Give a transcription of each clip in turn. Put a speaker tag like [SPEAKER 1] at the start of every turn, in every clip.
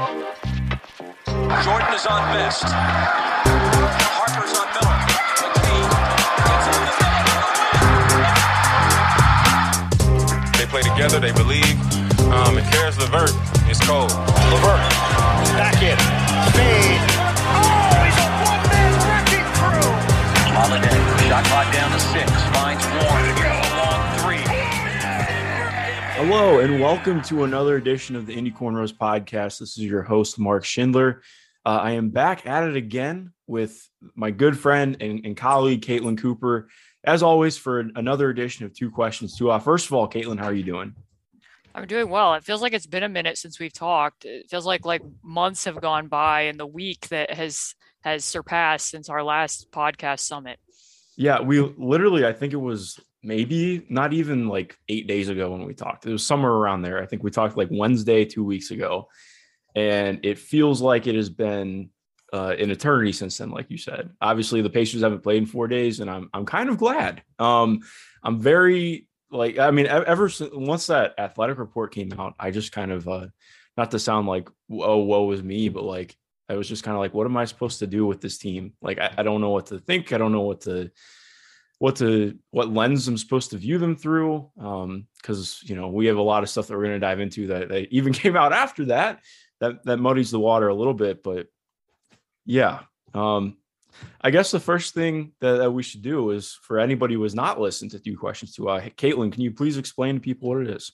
[SPEAKER 1] Jordan is on best. Harper's on Miller. McKee.
[SPEAKER 2] They play together, they believe. Um, and Caris LeVert is cold.
[SPEAKER 3] LeVert, back in, fade. Oh, he's a one-man wrecking crew.
[SPEAKER 1] Holiday, shot clock down to six, finds Warren.
[SPEAKER 4] Hello, and welcome to another edition of the Indy Cornrows podcast. This is your host, Mark Schindler. Uh, I am back at it again with my good friend and, and colleague, Caitlin Cooper, as always, for another edition of Two Questions, Too Hot. First of all, Caitlin, how are you doing?
[SPEAKER 5] I'm doing well. It feels like it's been a minute since we've talked. It feels like like months have gone by and the week that has has surpassed since our last podcast summit.
[SPEAKER 4] Yeah, we literally, I think it was maybe not even like eight days ago when we talked. It was somewhere around there. I think we talked like Wednesday, two weeks ago. And it feels like it has been uh, an eternity since then, like you said. Obviously, the Pacers haven't played in four days, and I'm I'm kind of glad. Um, I'm very like I mean, ever since once that athletic report came out, I just kind of uh, not to sound like oh woe was me, but like I was just kind of like, what am I supposed to do with this team? Like I, I don't know what to think. I don't know what to what to what lens I'm supposed to view them through. Um, because you know we have a lot of stuff that we're going to dive into that, that even came out after that that that muddies the water a little bit. But yeah, um, I guess the first thing that, that, we should do is for anybody who has not listened to two questions to uh, Caitlin, can you please explain to people what it is?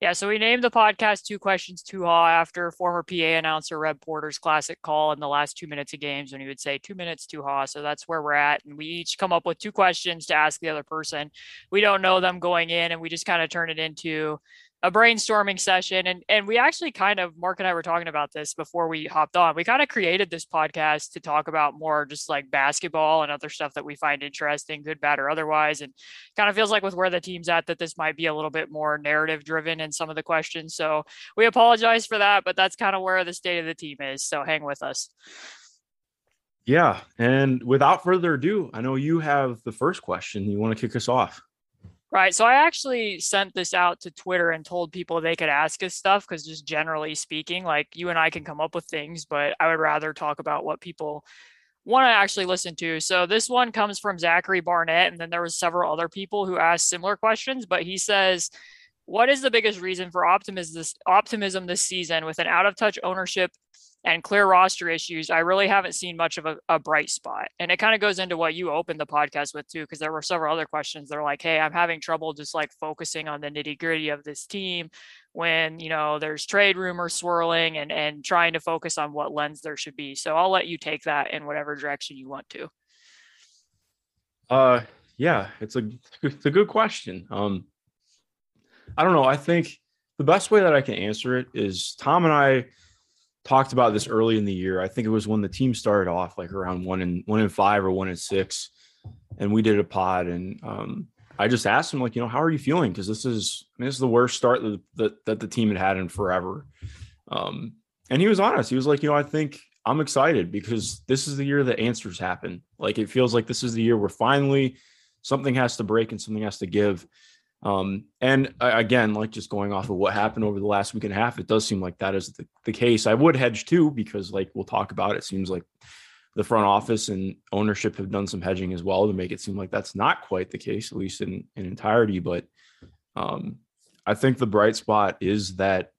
[SPEAKER 5] Yeah, so we named the podcast Two Questions Too Hot after former PA announcer Reb Porter's classic call in the last two minutes of games when he would say two minutes too hot. So that's where we're at. And we each come up with two questions to ask the other person. We don't know them going in, and we just kind of turn it into a brainstorming session and and we actually kind of Mark and I were talking about this before we hopped on. We kind of created this podcast to talk about more just like basketball and other stuff that we find interesting, good, bad, or otherwise. And kind of feels like with where the team's at that this might be a little bit more narrative driven in some of the questions. So we apologize for that, but that's kind of where the state of the team is. So hang with us.
[SPEAKER 4] Yeah. And without further ado, I know you have the first question. You want to kick us off.
[SPEAKER 5] Right. So I actually sent this out to Twitter and told people they could ask us stuff because just generally speaking, like you and I can come up with things, but I would rather talk about what people want to actually listen to. So this one comes from Zachary Barnett, and then there was several other people who asked similar questions, but he says, what is the biggest reason for optimism this optimism this season with an out of touch ownership and clear roster issues, I really haven't seen much of a, a bright spot. And it kind of goes into what you opened the podcast with too, because there were several other questions that are like, hey, I'm having trouble just like focusing on the nitty gritty of this team when you know there's trade rumors swirling and and trying to focus on what lens there should be. So I'll let you take that in whatever direction you want to.
[SPEAKER 4] Uh yeah, it's a it's a good question. Um I don't know. I think the best way that I can answer it is Tom and I talked about this early in the year. I think it was when the team started off like around one and one and five or one and six, and we did a pod. And um, I just asked him like, you know, how are you feeling? Because this is I mean, this is the worst start that, that, that the team had had in forever. Um, and he was honest. He was like, you know, I think I'm excited because this is the year that answers happen. Like it feels like this is the year where finally something has to break and something has to give. Um, and again, like just going off of what happened over the last week and a half, it does seem like that is the, the case. I would hedge too, because like we'll talk about, it seems like the front office and ownership have done some hedging as well to make it seem like that's not quite the case, at least in, in entirety. But um, I think the bright spot is that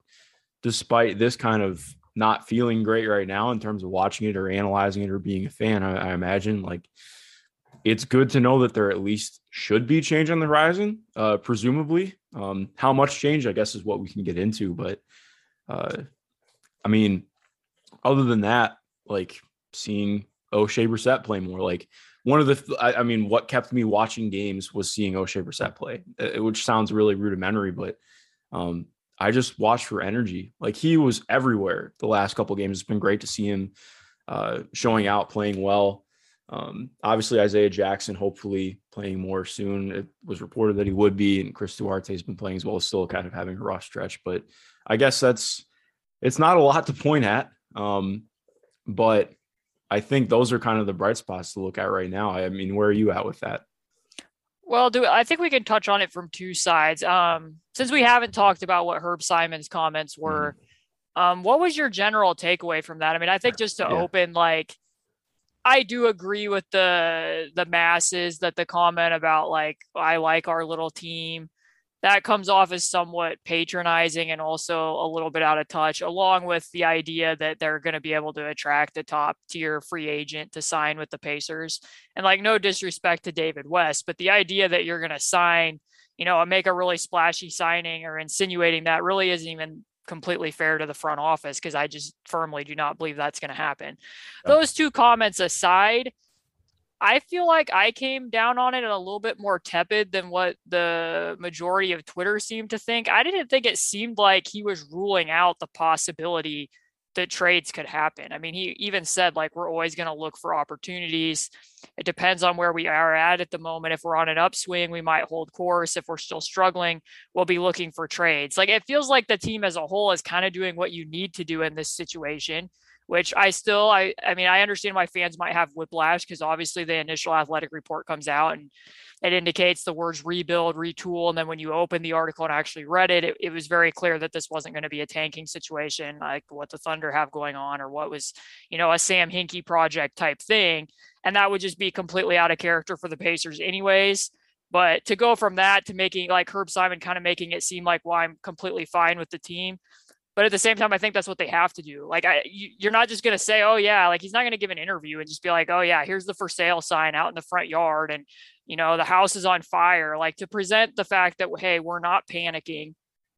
[SPEAKER 4] despite this kind of not feeling great right now in terms of watching it or analyzing it or being a fan, I, I imagine like it's good to know that there at least should be change on the horizon, uh, presumably. Um, how much change, I guess, is what we can get into. But uh, I mean, other than that, like seeing Oshae Brissett play more, like one of the, I, I, mean, what kept me watching games was seeing Oshae Brissett play, uh, which sounds really rudimentary, but um, I just watched for energy. Like he was everywhere the last couple games. It's been great to see him uh, showing out, playing well. Um, obviously, Isaiah Jackson, hopefully playing more soon. It was reported that he would be, and Chris Duarte has been playing as well, still kind of having a rough stretch. But I guess that's it's not a lot to point at. Um, but I think those are kind of the bright spots to look at right now. I mean, where are you at with that?
[SPEAKER 5] Well, do I think we can touch on it from two sides. Um, since we haven't talked about what Herb Simon's comments were. Mm-hmm Um, what was your general takeaway from that? I mean, I think just to
[SPEAKER 4] Yeah.
[SPEAKER 5] open, like, I do agree with the the masses that the comment about like I like our little team that comes off as somewhat patronizing and also a little bit out of touch, along with the idea that they're going to be able to attract a top tier free agent to sign with the Pacers. And like, no disrespect to David West, but the idea that you're going to sign, you know, make a really splashy signing or insinuating that really isn't even completely fair to the front office because I just firmly do not believe that's going to happen.
[SPEAKER 4] Yeah.
[SPEAKER 5] Those two comments aside, I feel like I came down on it a little bit more tepid than what the majority of Twitter seemed to think. I didn't think it seemed like he was ruling out the possibility that trades could happen. I mean, he even said like we're always going to look for opportunities. It depends on where we are at at the moment. If we're on an upswing, we might hold course. If we're still struggling, we'll be looking for trades. Like it feels like the team as a whole is kind of doing what you need to do in this situation which I still I I mean I understand why fans might have whiplash because obviously the initial athletic report comes out and it indicates the words rebuild, retool, and then when you open the article and actually read it, it, it was very clear that this wasn't going to be a tanking situation like what the Thunder have going on or what was you know a Sam Hinkie project type thing, and that would just be completely out of character for the Pacers anyways. But to go from that to making like Herb Simon kind of making it seem like, well, I'm completely fine with the team but at the same time, I think that's what they have to do. Like, I, you, you're not just going to say, oh, yeah, like he's not going to give an interview and just be like, oh, yeah, here's the for sale sign out in the front yard. And, you know, the house is on fire. Like to present the fact that, hey, we're not panicking.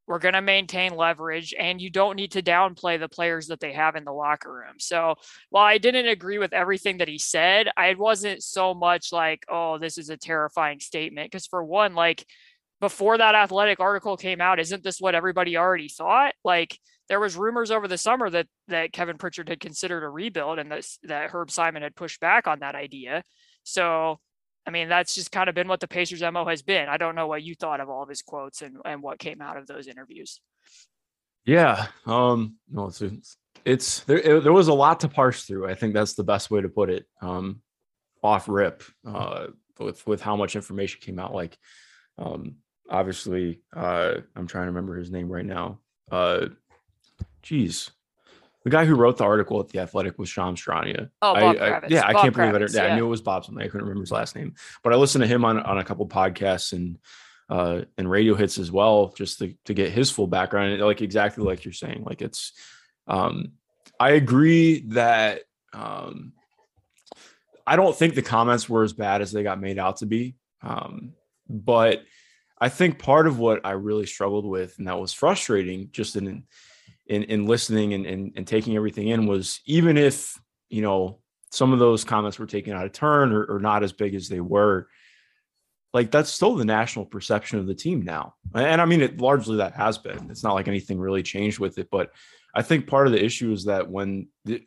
[SPEAKER 5] We're going to maintain leverage and you don't need to downplay the players that they have in the locker room. So while I didn't agree with everything that he said, I wasn't so much like, oh, this is a terrifying statement. Because for one, like, before that athletic article came out isn't this what everybody already thought like there was rumors over the summer that that kevin pritchard had considered a rebuild and that, that herb simon had pushed back on that idea so i mean that's just kind of been what the pacers mo has been i don't know what you thought of all of his quotes and, and what came out of those interviews
[SPEAKER 4] Yeah. Um, no, it's it's there. It, there was a lot to parse through. I think that's the best way to put it. Um, off rip, uh, with with how much information came out. Like, um, obviously, uh, I'm trying to remember his name right now. Uh, geez, the guy who wrote the article at the Athletic was Shams Charania.
[SPEAKER 5] oh bob
[SPEAKER 4] I-
[SPEAKER 5] Kravitz.
[SPEAKER 4] yeah, I can't believe
[SPEAKER 5] Kravitz,
[SPEAKER 4] it. Yeah,
[SPEAKER 5] yeah.
[SPEAKER 4] I knew it was Bob something. I couldn't remember his last name, but I listened to him on on a couple podcasts and uh and radio hits as well, just to to get his full background. And like exactly like you're saying, like it's um I agree that um I don't think the comments were as bad as they got made out to be. Um, but I think part of what I really struggled with and that was frustrating just in in in listening and, and and taking everything in was even if you know some of those comments were taken out of turn or, or not as big as they were like that's still the national perception of the team now. And i mean it largely that has been. It's not like anything really changed with it but i think part of the issue is that when the,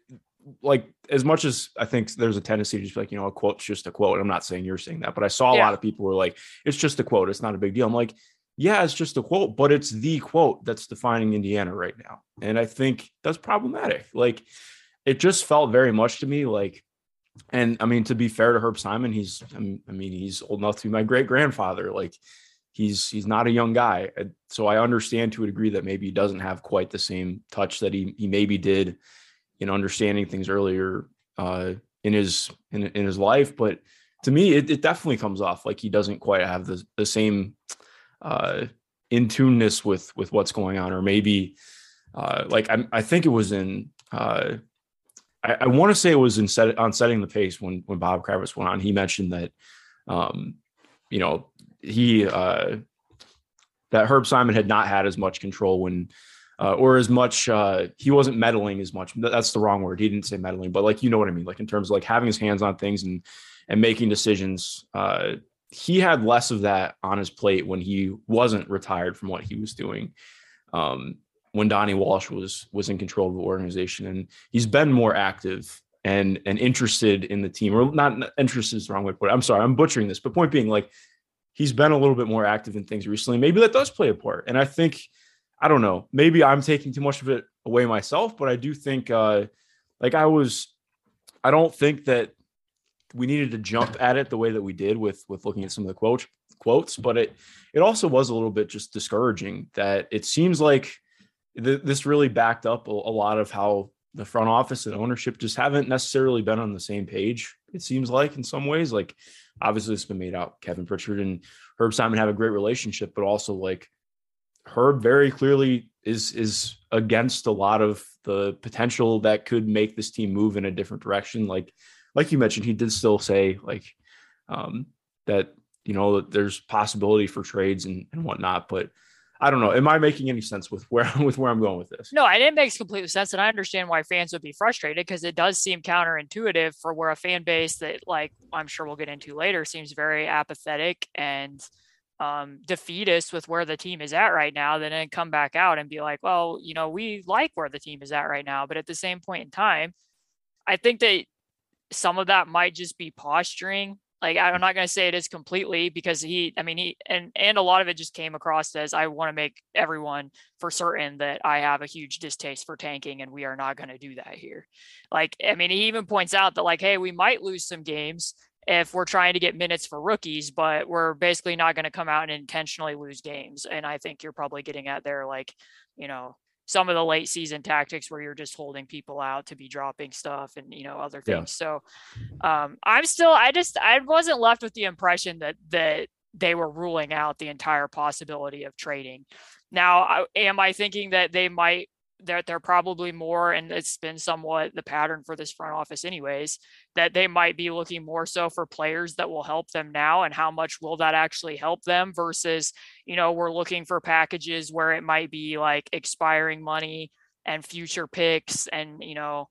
[SPEAKER 4] like as much as i think there's a tendency to just be like you know a quote's just a quote i'm not saying you're saying that but i saw a
[SPEAKER 5] Yeah.
[SPEAKER 4] lot of people were like it's just a quote it's not a big deal i'm like yeah, it's just a quote, but it's the quote that's defining Indiana right now. And I think that's problematic. Like it just felt very much to me like, and I mean, to be fair to Herb Simon, he's, I mean, he's old enough to be my great grandfather. Like he's, he's not a young guy. So I understand to a degree that maybe he doesn't have quite the same touch that he, he maybe did in understanding things earlier uh, in his, in, in his life. But to me, it, it definitely comes off like he doesn't quite have the, the same, uh in tuneness with with what's going on or maybe uh like I, I think it was in uh I, I want to say it was in set on setting the pace when when Bob Kravitz went on he mentioned that um you know he uh that Herb Simon had not had as much control when uh, or as much uh he wasn't meddling as much that's the wrong word he didn't say meddling but like you know what I mean like in terms of like having his hands on things and and making decisions uh he had less of that on his plate when he wasn't retired from what he was doing. Um, when Donnie Walsh was was in control of the organization, and he's been more active and and interested in the team, or not interested is the wrong way to put it. I'm sorry, I'm butchering this, but point being, like he's been a little bit more active in things recently. Maybe that does play a part, and I think I don't know. Maybe I'm taking too much of it away myself, but I do think uh, like I was. I don't think that we needed to jump at it the way that we did with with looking at some of the quotes quotes but it it also was a little bit just discouraging that it seems like th- this really backed up a, a lot of how the front office and ownership just haven't necessarily been on the same page. It seems like in some ways, like obviously it's been made out. Kevin Pritchard and Herb Simon have a great relationship, but also like Herb very clearly is is against a lot of the potential that could make this team move in a different direction. Like like you mentioned, he did still say like um, that you know that there's possibility for trades and, and whatnot, but I don't know. Am I making any sense with where with where I'm going with this?
[SPEAKER 5] No, and it makes complete sense, and I understand why fans would be frustrated because it does seem counterintuitive for where a fan base that, like I'm sure we'll get into later, seems very apathetic and um, defeatist with where the team is at right now, then then come back out and be like, well, you know, we like where the team is at right now, but at the same point in time, I think that some of that might just be posturing like I'm not going to say it is completely because he, I mean, he and and a lot of it just came across as I want to make everyone for certain that I have a huge distaste for tanking and we are not going to do that here. Like, I mean, he even points out that like, hey, we might lose some games if we're trying to get minutes for rookies, but we're basically not going to come out and intentionally lose games. And I think you're probably getting at there, like, you know, some of the late season tactics where you're just holding people out to be dropping stuff and you know other things. Yeah. So um, I'm still I just I wasn't left with the impression that that they were ruling out the entire possibility of trading. Now, am I thinking that they might that they're probably more, and it's been somewhat the pattern for this front office, anyways, that they might be looking more so for players that will help them now, and how much will that actually help them versus, you know, we're looking for packages where it might be like expiring money and future picks, and you know,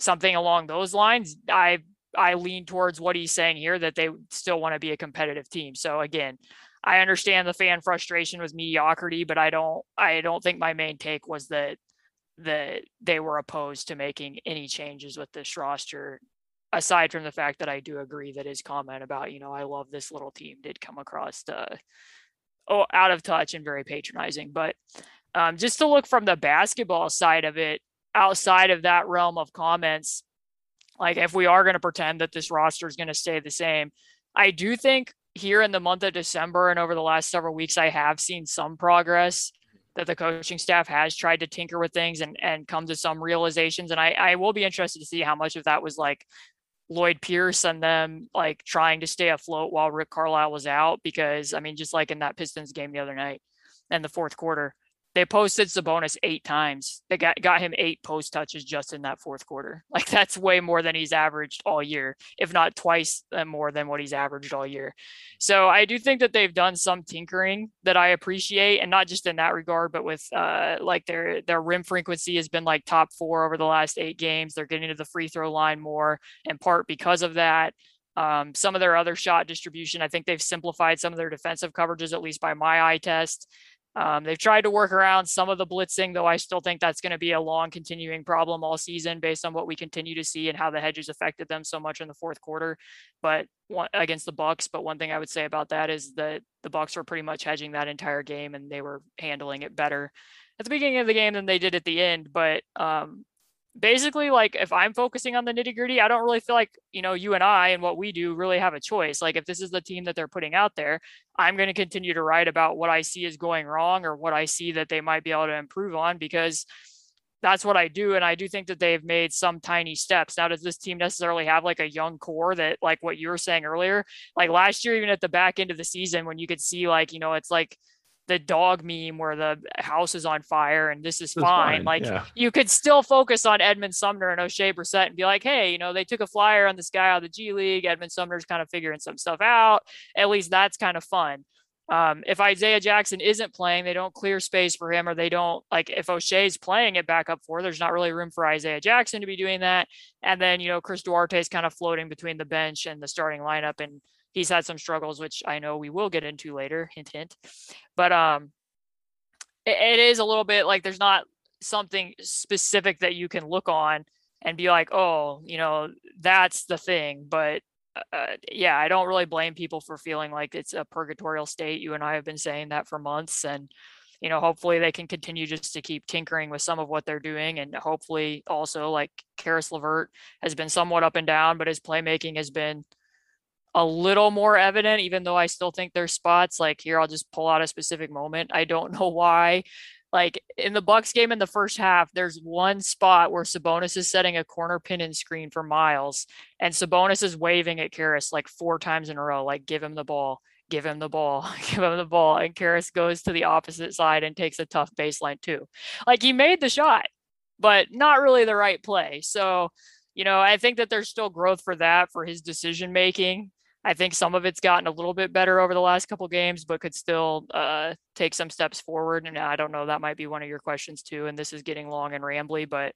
[SPEAKER 5] something along those lines. I I lean towards what he's saying here that they still want to be a competitive team. So again, I understand the fan frustration with mediocrity, but I don't I don't think my main take was that that they were opposed to making any changes with this roster aside from the fact that I do agree that his comment about, you know, I love this little team did come across uh, oh, out of touch and very patronizing. But um, just to look from the basketball side of it, outside of that realm of comments, like if we are going to pretend that this roster is going to stay the same, I do think here in the month of December and over the last several weeks, I have seen some progress that the coaching staff has tried to tinker with things and, and come to some realizations. And I, I will be interested to see how much of that was like Lloyd Pierce and them like trying to stay afloat while Rick Carlisle was out. Because I mean, just like in that Pistons game the other night and the fourth quarter, they posted Sabonis eight times. They got, got him eight post touches just in that fourth quarter. Like that's way more than he's averaged all year, if not twice more than what he's averaged all year. So I do think that they've done some tinkering that I appreciate, and not just in that regard, but with uh, like their their rim frequency has been like top four over the last eight games. They're getting to the free throw line more, in part because of that. Um, some of their other shot distribution, I think they've simplified some of their defensive coverages, at least by my eye test. Um, they've tried to work around some of the blitzing, though I still think that's going to be a long continuing problem all season based on what we continue to see and how the hedges affected them so much in the fourth quarter. But one, against the Bucks, but one thing I would say about that is that the Bucks were pretty much hedging that entire game and they were handling it better at the beginning of the game than they did at the end. But um, basically like if i'm focusing on the nitty gritty i don't really feel like you know you and i and what we do really have a choice. Like if this is the team that they're putting out there i'm going to continue to write about what i see is going wrong or what i see that they might be able to improve on because that's what i do and i do think that they've made some tiny steps. Now does this team necessarily have like a young core that like what you were saying earlier? Like last year even at the back end of the season when you could see like you know it's like the dog meme where the house is on fire and this is fine. fine. Like yeah. you could still focus on Edmund Sumner and Oshae Brissett and be like, hey, you know, they took a flyer on this guy out of the G League. Edmund Sumner's kind of figuring some stuff out. At least that's kind of fun. Um, if Isaiah Jackson isn't playing, they don't clear space for him, or they don't like if Oshae's playing at backup four, there's not really room for Isaiah Jackson to be doing that. And then, you know, Chris Duarte is kind of floating between the bench and the starting lineup. And he's had some struggles, which I know we will get into later. Hint, hint. But um, it, it is a little bit like there's not something specific that you can look on and be like, oh, you know, that's the thing. But uh, uh, yeah, I don't really blame people for feeling like it's a purgatorial state. You and I have been saying that for months, and you know, hopefully they can continue just to keep tinkering with some of what they're doing, and hopefully also like Caris LeVert has been somewhat up and down, but his playmaking has been a little more evident, even though I still think there's spots like here, I'll just pull out a specific moment. I don't know why Like in the Bucks game in the first half, there's one spot where Sabonis is setting a corner pin and screen for Miles, and Sabonis is waving at Caris like four times in a row, like give him the ball, give him the ball, give him the ball, and Caris goes to the opposite side and takes a tough baseline too. Like he made the shot, but not really the right play. So, you know, I think that there's still growth for that for his decision making. I think some of it's gotten a little bit better over the last couple games, but could still uh, take some steps forward. And I don't know, that might be one of your questions too. And this is getting long and rambly, but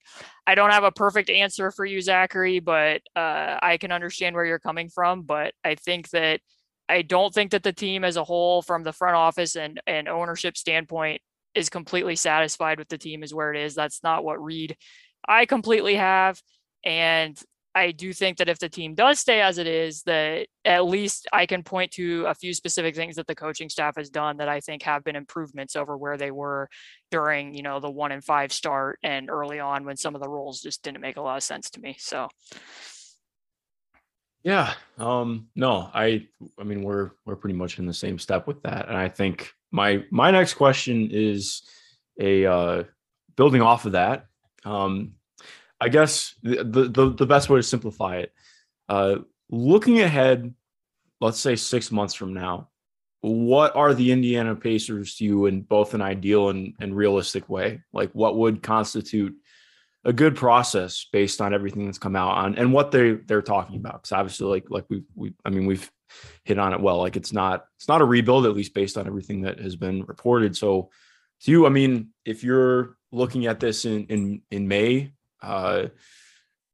[SPEAKER 5] I don't have a perfect answer for you, Zachary. But uh, I can understand where you're coming from. But I think that I don't think that the team as a whole, from the front office and and ownership standpoint, is completely satisfied with the team is where it is. That's not what Reed I completely have. And I do think that if the team does stay as it is, that at least I can point to a few specific things that the coaching staff has done that I think have been improvements over where they were during, you know, the one and five start and early on when some of the roles just didn't make a lot of sense to me. So
[SPEAKER 4] yeah, um, no, I I mean we're we're pretty much in the same step with that. And I think my my next question is a uh building off of that. Um I guess the, the the best way to simplify it, uh, looking ahead, let's say six months from now, what are the Indiana Pacers to you in both an ideal and, and realistic way? Like, what would constitute a good process based on everything that's come out on and what they they're talking about? Because obviously, like like we we I mean we've hit on it well. Like it's not it's not a rebuild at least based on everything that has been reported. So, to you, I mean, if you're looking at this in in in May uh,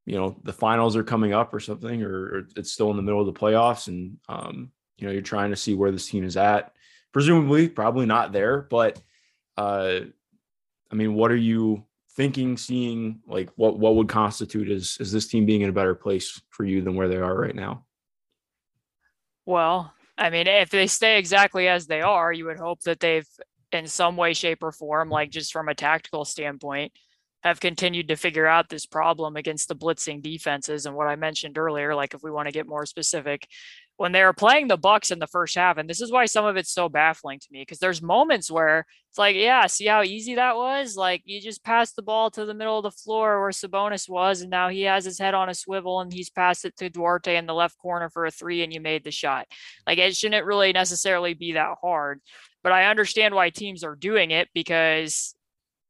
[SPEAKER 4] you know the finals are coming up or something, or, or, it's still in the middle of the playoffs, and um, you know you're trying to see where this team is at. Presumably, probably not there, but uh, I mean, what are you thinking, seeing? Like, what what would constitute is is this team being in a better place for you than where they are right now?
[SPEAKER 5] Well, I mean, if they stay exactly as they are, you would hope that they've, in some way, shape, or form, like just from a tactical standpoint, have continued to figure out this problem against the blitzing defenses and what I mentioned earlier like if we want to get more specific when they were playing the bucks in the first half and this is why some of it's so baffling to me because there's moments where it's like yeah see how easy that was? Like you just passed the ball to the middle of the floor where Sabonis was and now he has his head on a swivel and he's passed it to Duarte in the left corner for a 3 and you made the shot. Like it shouldn't really necessarily be that hard but I understand why teams are doing it because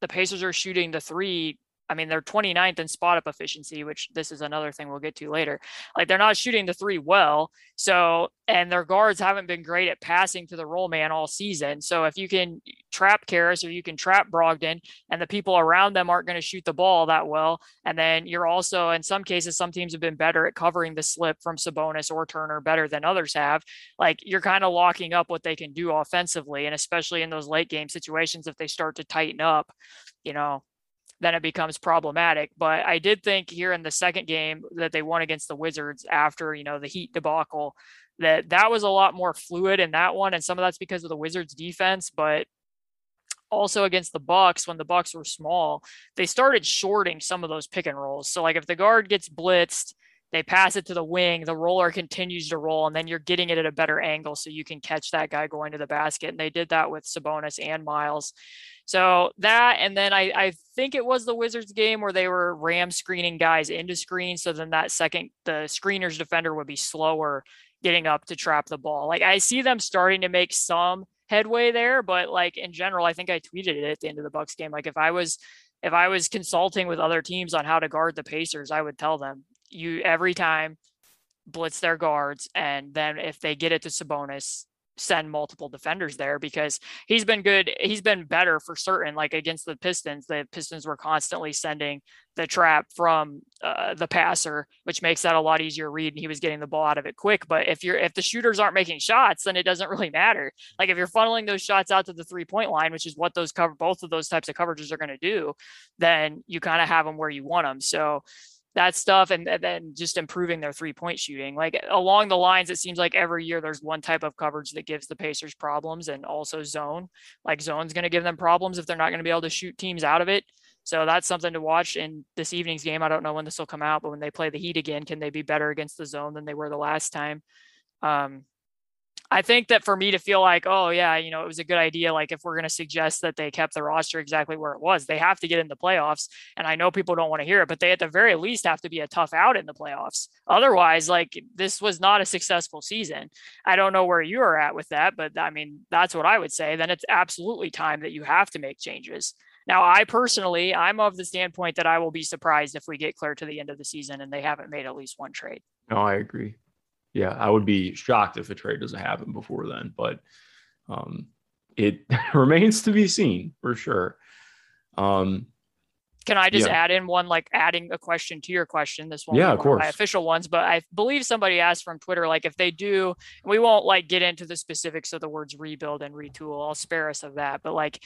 [SPEAKER 5] the Pacers are shooting the three. I mean, they're 29th in spot up efficiency, which this is another thing we'll get to later. Like they're not shooting the three well. So, and their guards haven't been great at passing to the roll man all season. So if you can trap Caris or you can trap Brogdon and the people around them aren't going to shoot the ball that well. And then you're also, in some cases, some teams have been better at covering the slip from Sabonis or Turner better than others have. Like you're kind of locking up what they can do offensively. And especially in those late game situations, if they start to tighten up, you know, then it becomes problematic. But I did think here in the second game that they won against the Wizards after, you know, the Heat debacle, that that was a lot more fluid in that one. And some of that's because of the Wizards defense, but also against the Bucks when the Bucks were small, they started shorting some of those pick and rolls. So like if the guard gets blitzed, they pass it to the wing, the roller continues to roll, and then you're getting it at a better angle so you can catch that guy going to the basket. And they did that with Sabonis and Miles. So that, and then I, I think it was the Wizards game where they were ram screening guys into screen. So then that second, the screener's defender would be slower getting up to trap the ball. Like I see them starting to make some headway there, but like in general, I think I tweeted it at the end of the Bucks game. Like if I was, if I was consulting with other teams on how to guard the Pacers, I would tell them you every time blitz their guards, and then if they get it to Sabonis, send multiple defenders there because he's been good. He's been better for certain. Like against the Pistons, the Pistons were constantly sending the trap from uh, the passer, which makes that a lot easier read. And he was getting the ball out of it quick. But if you're if the shooters aren't making shots, then it doesn't really matter. Like if you're funneling those shots out to the three point line, which is what those cover both of those types of coverages are going to do, then you kind of have them where you want them. So that stuff and, and then just improving their three point shooting. Like along the lines, it seems like every year there's one type of coverage that gives the Pacers problems and also zone. Like zone's going to give them problems if they're not going to be able to shoot teams out of it. So that's something to watch in this evening's game. I don't know when this will come out, but when they play the Heat again, can they be better against the zone than they were the last time? Um, I think that for me to feel like, oh yeah, you know, it was a good idea. Like if we're going to suggest that they kept the roster exactly where it was, they have to get in the playoffs. And I know people don't want to hear it, but they at the very least have to be a tough out in the playoffs. Otherwise, like this was not a successful season. I don't know where you are at with that, but I mean, that's what I would say. Then it's absolutely time that you have to make changes. Now, I personally, I'm of the standpoint that I will be surprised if we get clear to the end of the season and they haven't made at least one trade.
[SPEAKER 4] No, I agree yeah, I would be shocked if a trade doesn't happen before then, but um, it remains to be seen for sure. Um,
[SPEAKER 5] Can I just yeah. add in one, like adding a question to your question? This one,
[SPEAKER 4] yeah, of course,
[SPEAKER 5] my official ones, but I believe somebody asked from Twitter, like if they do, we won't like get into the specifics of the words rebuild and retool. I'll spare us of that, but like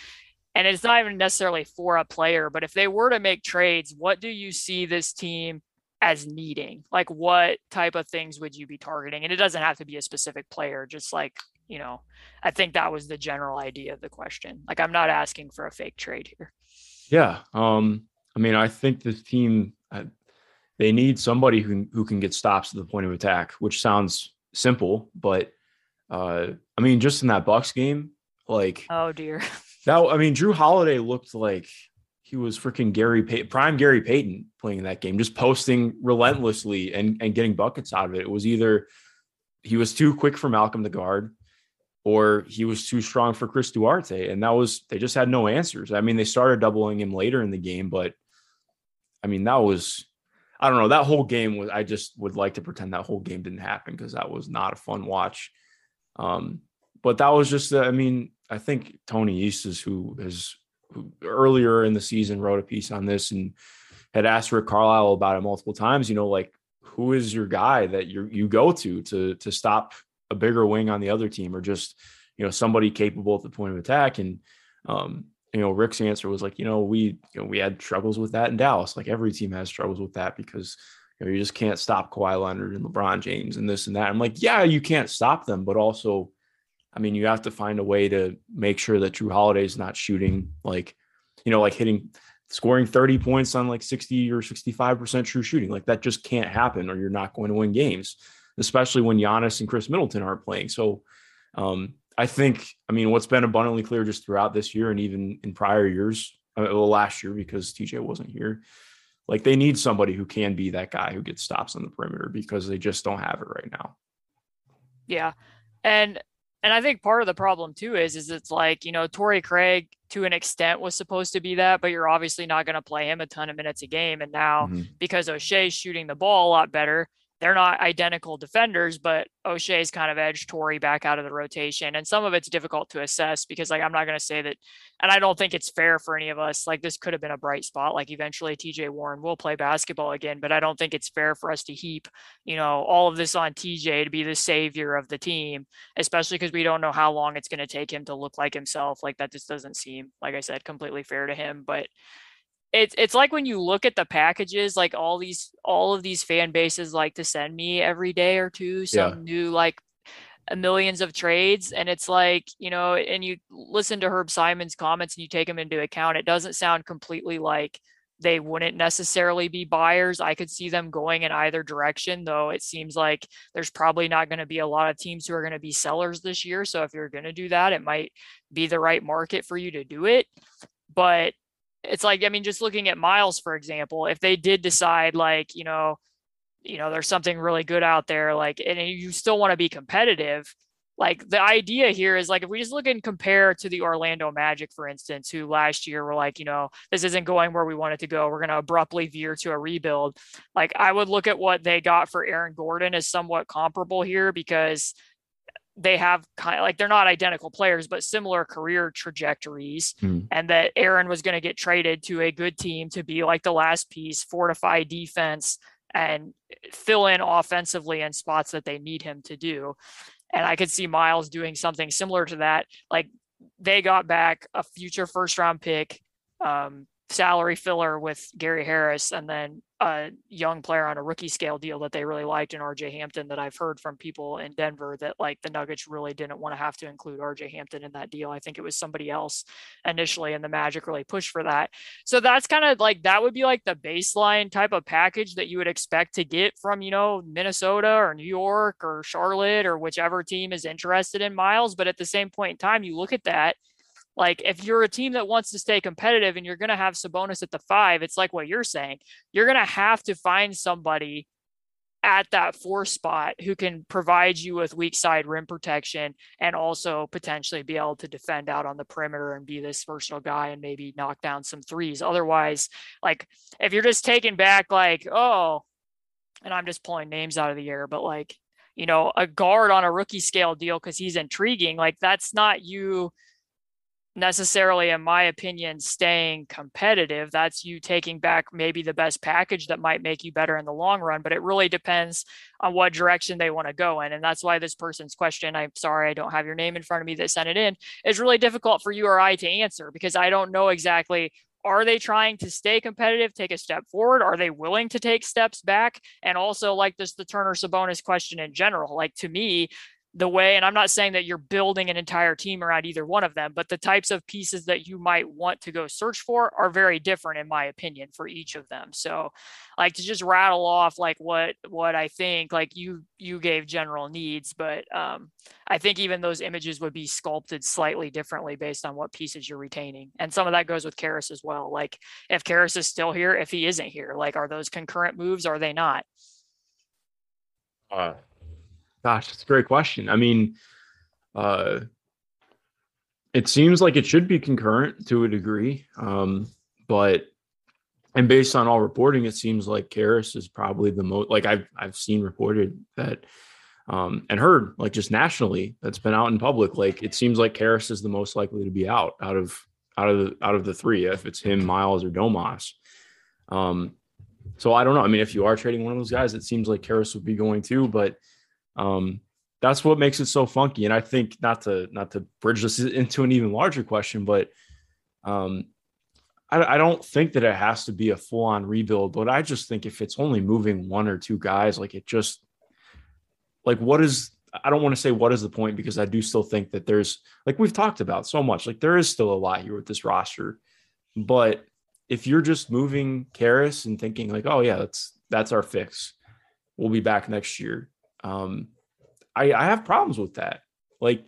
[SPEAKER 5] and it's not even necessarily for a player, but if they were to make trades, what do you see this team as needing? Like what type of things would you be targeting? And it doesn't have to be a specific player, just like, you know, I think that was the general idea of the question. Like I'm not asking for a fake trade here.
[SPEAKER 4] Yeah. Um I mean, I think this team uh, they need somebody who who can get stops at the point of attack, which sounds simple, but uh I mean, just in that Bucks game, like
[SPEAKER 5] Oh dear.
[SPEAKER 4] That I mean, Drew Holiday looked like he was freaking Gary Pay- prime Gary Payton playing in that game, just posting relentlessly and, and getting buckets out of it. It was either he was too quick for Malcolm the guard or he was too strong for Chris Duarte. And that was they just had no answers. I mean, they started doubling him later in the game, but I mean, that was I don't know. That whole game was I just would like to pretend that whole game didn't happen because that was not a fun watch. Um, but that was just I mean, I think Tony East is who has earlier in the season wrote a piece on this and had asked Rick Carlisle about it multiple times. You know, like who is your guy that you you go to to to stop a bigger wing on the other team, or just you know somebody capable at the point of attack? And um, you know, Rick's answer was like, you know, we you know we had struggles with that in Dallas. Like every team has struggles with that because you know you just can't stop Kawhi Leonard and LeBron James and this and that. I'm like, yeah, you can't stop them, but also I mean, you have to find a way to make sure that Holiday is not shooting like, you know, like hitting, scoring 30 points on like 60 or 65% true shooting. Like that just can't happen or you're not going to win games, especially when Giannis and Khris Middleton aren't playing. So um, I think, I mean, what's been abundantly clear just throughout this year and even in prior years, uh, well, last year because TJ wasn't here, like they need somebody who can be that guy who gets stops on the perimeter because they just don't have it right now.
[SPEAKER 5] Yeah. And and I think part of the problem too is is it's like you know Torrey Craig to an extent was supposed to be that, but you're obviously not going to play him a ton of minutes a game. And now mm-hmm. because Oshae's shooting the ball a lot better, they're not identical defenders, but Oshae's kind of edged Torrey back out of the rotation. And some of it's difficult to assess because, like, I'm not going to say that, and I don't think it's fair for any of us. Like, this could have been a bright spot. Like, eventually TJ Warren will play basketball again, but I don't think it's fair for us to heap, you know, all of this on TJ to be the savior of the team, especially because we don't know how long it's going to take him to look like himself. Like, that just doesn't seem, like I said, completely fair to him. But, it's it's like when you look at the packages like all these all of these fan bases like to send me every day or two some yeah. new like millions of trades and it's like you know and you listen to herb simon's comments and you take them into account it doesn't sound completely like they wouldn't necessarily be buyers i could see them going in either direction though it seems like there's probably not going to be a lot of teams who are going to be sellers this year so if you're going to do that it might be the right market for you to do it but it's like, I mean, just looking at Miles, for example, if they did decide like, you know, you know, there's something really good out there, like, and you still want to be competitive. Like the idea here is like if we just look and compare to the Orlando Magic, for instance, who last year were like, you know, this isn't going where we want it to go. We're going to abruptly veer to a rebuild. Like I would look at what they got for Aaron Gordon as somewhat comparable here because they have kind of like they're not identical players, but similar career trajectories. Mm. And that Aaron was going to get traded to a good team to be like the last piece, fortify defense, and fill in offensively in spots that they need him to do. And I could see Miles doing something similar to that. Like they got back a future first round pick um, salary filler with Gary Harris and then a young player on a rookie scale deal that they really liked in RJ Hampton that I've heard from people in Denver that like the Nuggets really didn't want to have to include RJ Hampton in that deal. I think it was somebody else initially and the Magic really pushed for that. So that's kind of like that would be like the baseline type of package that you would expect to get from, you know, Minnesota or New York or Charlotte or whichever team is interested in Miles, but at the same point in time you look at that like if you're a team that wants to stay competitive and you're going to have Sabonis at the five, it's like what you're saying. You're going to have to find somebody at that four spot who can provide you with weak side rim protection and also potentially be able to defend out on the perimeter and be this versatile guy and maybe knock down some threes. Otherwise, like if you're just taking back like, oh, and I'm just pulling names out of the air, but like, you know, a guard on a rookie scale deal because he's intriguing, like that's not you necessarily, in my opinion, staying competitive. That's you taking back maybe the best package that might make you better in the long run, but it really depends on what direction they want to go in. And that's why this person's question, I'm sorry, I don't have your name in front of me that sent it in, is really difficult for you or I to answer because I don't know exactly are they trying to stay competitive, take a step forward? Are they willing to take steps back? And also, like this, the Turner Sabonis question in general, like to me, the way, and I'm not saying that you're building an entire team around either one of them, but the types of pieces that you might want to go search for are very different, in my opinion, for each of them. So, like to just rattle off like what what I think, like you you gave general needs, but um, I think even those images would be sculpted slightly differently based on what pieces you're retaining, and some of that goes with Caris as well. Like if Caris is still here, if he isn't here, like are those concurrent moves? Are they not?
[SPEAKER 4] Uh, Gosh, that's a great question. I mean, uh, it seems like it should be concurrent to a degree, um, but and based on all reporting, it seems like Caris is probably the most. Like I've I've seen reported that um, and heard like just nationally that's been out in public. Like it seems like Caris is the most likely to be out out of out of the out of the three, if it's him, Miles, or Domas. Um, so I don't know. I mean, if you are trading one of those guys, it seems like Caris would be going too, but um, that's what makes it so funky. And I think not to not to bridge this into an even larger question, but um, I, I don't think that it has to be a full on rebuild. But I just think if it's only moving one or two guys, like it just like what is I don't want to say what is the point because I do still think that there's like we've talked about so much, like there is still a lot here with this roster. But if you're just moving Caris and thinking like, oh yeah, that's that's our fix. We'll be back next year. Um, I, I have problems with that. Like,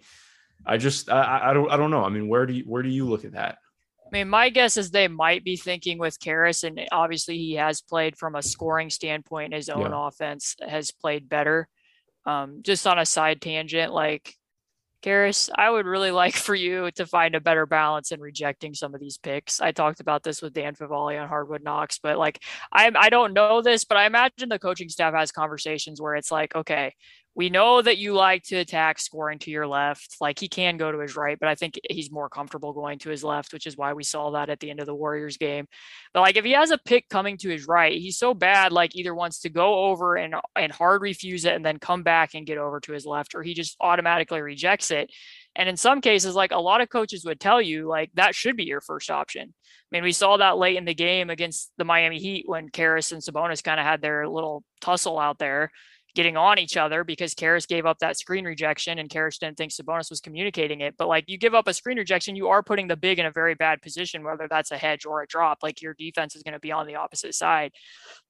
[SPEAKER 4] I just I, I don't I don't know. I mean, where do you where do you look at that?
[SPEAKER 5] I mean, my guess is they might be thinking with Caris, and obviously he has played from a scoring standpoint. His own yeah. offense has played better. Um, just on a side tangent, like Caris, I would really like for you to find a better balance in rejecting some of these picks. I talked about this with Dan Favale on Hardwood Knocks, but like I I don't know this, but I imagine the coaching staff has conversations where it's like, okay, we know that you like to attack scoring to your left. Like he can go to his right, but I think he's more comfortable going to his left, which is why we saw that at the end of the Warriors game. But like if he has a pick coming to his right, he's so bad, like either wants to go over and and hard refuse it and then come back and get over to his left, or he just automatically rejects it. And in some cases, like a lot of coaches would tell you, like that should be your first option. I mean, we saw that late in the game against the Miami Heat when Caris and Sabonis kind of had their little tussle out there getting on each other because Caris gave up that screen rejection and Caris didn't think Sabonis was communicating it. But like you give up a screen rejection, you are putting the big in a very bad position, whether that's a hedge or a drop. Like your defense is going to be on the opposite side.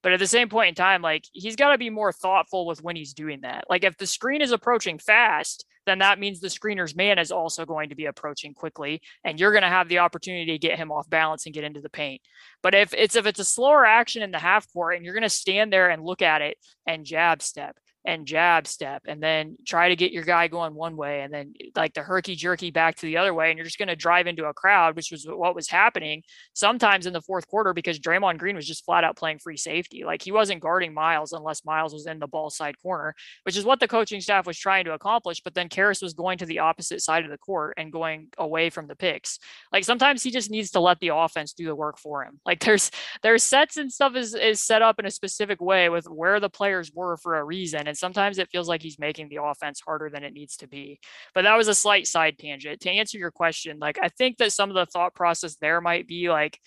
[SPEAKER 5] But at the same point in time, like he's got to be more thoughtful with when he's doing that. Like if the screen is approaching fast, then that means the screener's man is also going to be approaching quickly and you're going to have the opportunity to get him off balance and get into the paint. But if it's if it's a slower action in the half court and you're going to stand there and look at it and jab step and jab step and then try to get your guy going one way and then eh, like the herky jerky back to the other way and you're just going to drive into a crowd which was what was happening sometimes in the fourth quarter because Draymond Green was just flat out playing free safety. Like he wasn't guarding Miles unless Miles was in the ball side corner which is what the coaching staff was trying to accomplish but then Caris was going to the opposite side of the court and going away from the picks. Like sometimes he just needs to let the offense do the work for him. Like there's there's sets and stuff is is set up in a specific way with where the players were for a reason and sometimes it feels like he's making the offense harder than it needs to be. But that was a slight side tangent. To answer your question, like I think that some of the thought process there might be like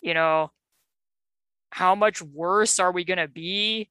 [SPEAKER 5] you know, how much worse are we going to be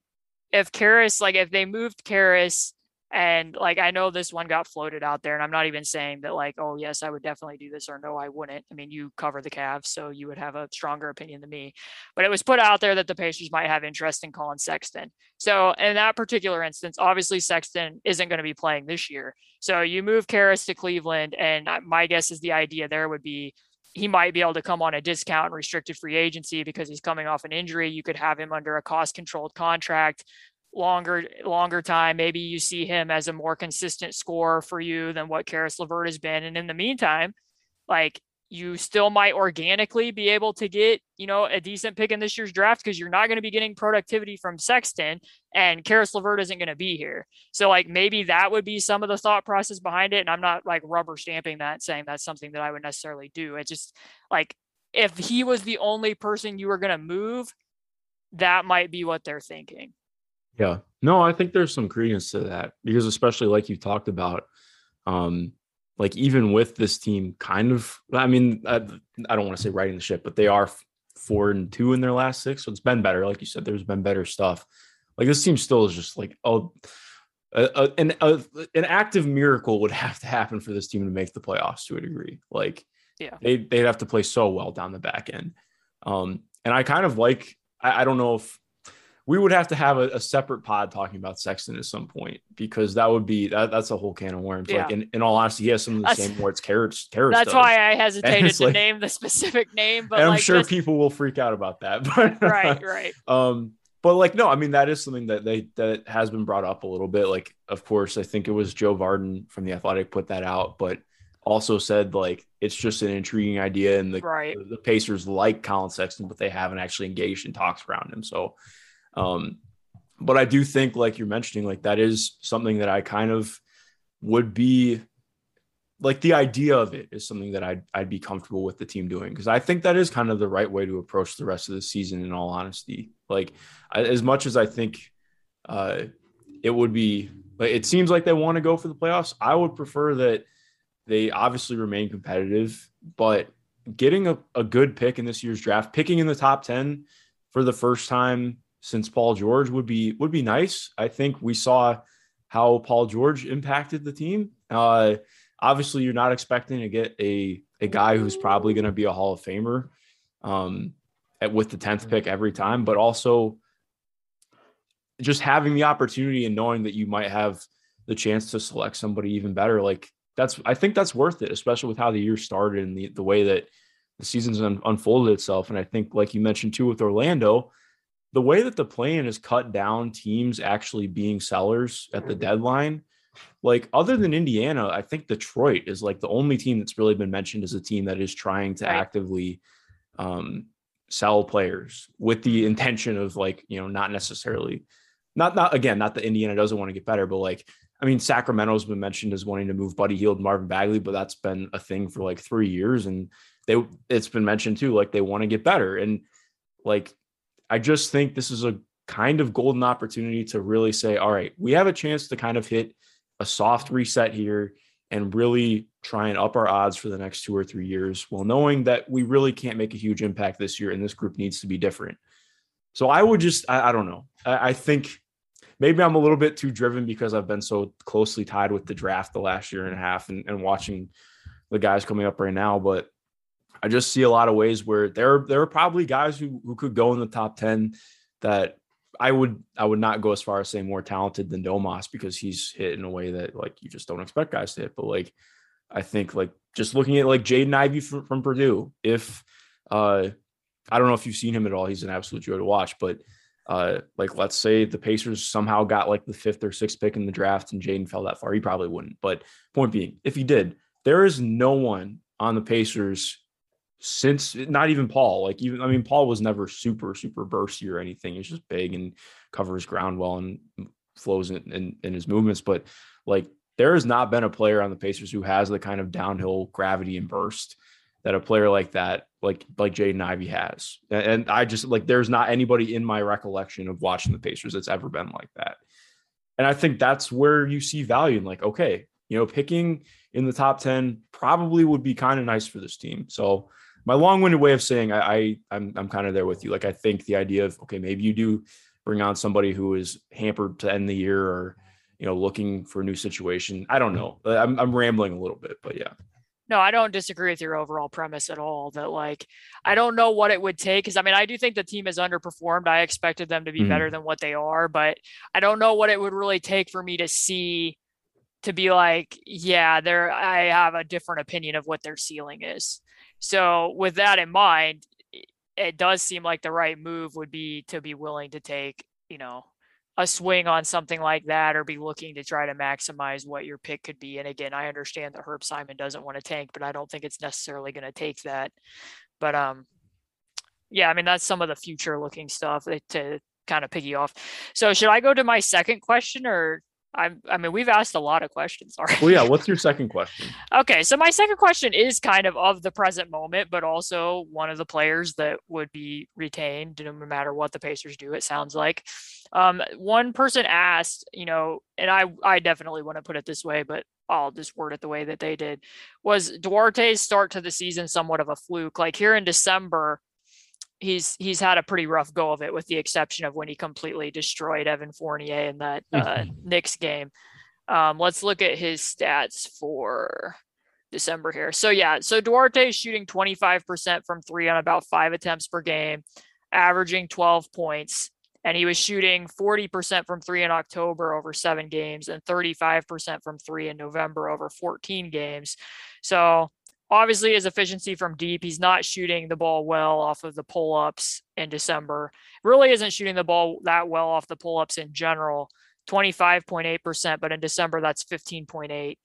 [SPEAKER 5] if Caris, like if they moved Caris and like I know this one got floated out there, and I'm not even saying that like, oh yes, I would definitely do this or no, I wouldn't. I mean, you cover the Cavs, so you would have a stronger opinion than me. But it was put out there that the Pacers might have interest in Collin Sexton. So in that particular instance, obviously Sexton isn't going to be playing this year. So you move Caris to Cleveland, and my guess is the idea there would be he might be able to come on a discount and restricted free agency because he's coming off an injury. You could have him under a cost controlled contract longer longer time. Maybe you see him as a more consistent scorer for you than what Caris LeVert has been. And in the meantime, like you still might organically be able to get, you know, a decent pick in this year's draft because you're not going to be getting productivity from Sexton and Caris LeVert isn't going to be here. So like maybe that would be some of the thought process behind it. And I'm not like rubber stamping that saying that's something that I would necessarily do. It just like if he was the only person you were going to move, that might be what they're thinking.
[SPEAKER 4] Yeah. No, I think there's some credence to that because especially like you talked about, um, like even with this team kind of I mean, I, I don't want to say riding the ship, but they are four and two in their last six. So it's been better. Like you said, there's been better stuff. Like this team still is just like oh a, a, an a, an active miracle would have to happen for this team to make the playoffs to a degree. Like
[SPEAKER 5] yeah,
[SPEAKER 4] they they'd have to play so well down the back end. Um, and I kind of like I, I don't know if we would have to have a, a, separate pod talking about Sexton at some point because that would be that, that's a whole can of worms. Yeah. Like in, in all honesty, he has some of the that's, same words carrots carrots.
[SPEAKER 5] That's
[SPEAKER 4] does.
[SPEAKER 5] why I hesitated to like, name the specific name, but
[SPEAKER 4] I'm
[SPEAKER 5] like
[SPEAKER 4] sure people will freak out about that. But
[SPEAKER 5] right, right.
[SPEAKER 4] Um, but like no, I mean that is something that they that has been brought up a little bit. Like, of course, I think it was Joe Vardon from the Athletic put that out, but also said like it's just an intriguing idea, and the
[SPEAKER 5] right.
[SPEAKER 4] the, the Pacers like Collin Sexton, but they haven't actually engaged in talks around him. So, um, but I do think, like you're mentioning, like that is something that I kind of would be like the idea of it is something that I'd, I'd be comfortable with the team doing because I think that is kind of the right way to approach the rest of the season. In all honesty, like I, as much as I think uh, it would be, like it seems like they want to go for the playoffs. I would prefer that they obviously remain competitive, but getting a, a good pick in this year's draft, picking in the top ten for the first time since Paul George would be would be nice. I think we saw how Paul George impacted the team. Uh, obviously, you're not expecting to get a a guy who's probably going to be a Hall of Famer um, at, with the tenth pick every time, but also just having the opportunity and knowing that you might have the chance to select somebody even better. Like that's I think that's worth it, especially with how the year started and the the way that the season's un- unfolded itself. And I think, like you mentioned too, with Orlando the way that the plan is cut down teams actually being sellers at the deadline, like other than Indiana, I think Detroit is like the only team that's really been mentioned as a team that is trying to right. actively um, sell players with the intention of like, you know, not necessarily not not again, not that Indiana doesn't want to get better, but like I mean, Sacramento's been mentioned as wanting to move Buddy Hield, Marvin Bagley, but that's been a thing for like three years, and they it's been mentioned too, like they want to get better, and like I just think this is a kind of golden opportunity to really say, all right, we have a chance to kind of hit a soft reset here and really try and up our odds for the next two or three years while knowing that we really can't make a huge impact this year and this group needs to be different. So I would just, I, I don't know. I, I, think maybe I'm a little bit too driven because I've been so closely tied with the draft the last year and a half and, and watching the guys coming up right now. But I just see a lot of ways where there there are probably guys who who could go in the top 10 that I would I would not go as far as saying more talented than Domas because he's hit in a way that like you just don't expect guys to hit. But like I think like just looking at like Jaden Ivey from, from Purdue, if uh I don't know if you've seen him at all, he's an absolute joy to watch, but uh, like let's say the Pacers somehow got like the fifth or sixth pick in the draft and Jaden fell that far, he probably wouldn't. But point being, if he did, there is no one on the Pacers since not even Paul. Like even I mean, Paul was never super super bursty or anything. He's just big and covers ground well and flows in, in, in his movements. But like there has not been a player on the Pacers who has the kind of downhill gravity and burst that a player like that, like like Jaden Ivey has. And, and I just like there's not anybody in my recollection of watching the Pacers that's ever been like that. And I think that's where you see value in like, okay, you know, picking in the top 10 probably would be kind of nice for this team. So my long-winded way of saying I, I I'm I'm kind of there with you. Like I think the idea of okay, maybe you do bring on somebody who is hampered to end the year or you know looking for a new situation. I don't know. I'm I'm rambling a little bit, but yeah.
[SPEAKER 5] No, I don't disagree with your overall premise at all. That like I don't know what it would take because I mean I do think the team has underperformed. I expected them to be
[SPEAKER 4] Mhm.
[SPEAKER 5] better than what they are, but I don't know what it would really take for me to see to be like, yeah, there I have a different opinion of what their ceiling is. So with that in mind, it does seem like the right move would be to be willing to take, you know, a swing on something like that or be looking to try to maximize what your pick could be. And again, I understand that Herb Simon doesn't want to tank, but I don't think it's necessarily going to take that. But um yeah, I mean that's some of the future looking stuff that- to kind of piggy off. So should I go to my second question or I'm I mean we've asked a lot of questions already.
[SPEAKER 4] Well, yeah. What's your second question?
[SPEAKER 5] Okay, so my second question is kind of of the present moment, but also one of the players that would be retained no matter what the Pacers do. It sounds like. Um, one person asked, you know, and I I definitely want to put it this way, but I'll just word it the way that they did. Was Duarte's start to the season somewhat of a fluke? Like here in December, he's he's had a pretty rough go of it, with the exception of when he completely destroyed Evan Fournier in that uh, Knicks game. Um, let's look at his stats for December here. So yeah, so Duarte is shooting 25% from three on about five attempts per game, averaging 12 points. And he was shooting 40% from three in October over seven games and 35% from three in November over 14 games. So obviously his efficiency from deep, he's not shooting the ball well off of the pull-ups in December. Really isn't shooting the ball that well off the pull-ups in general. 25.8%, but in December that's 15.8.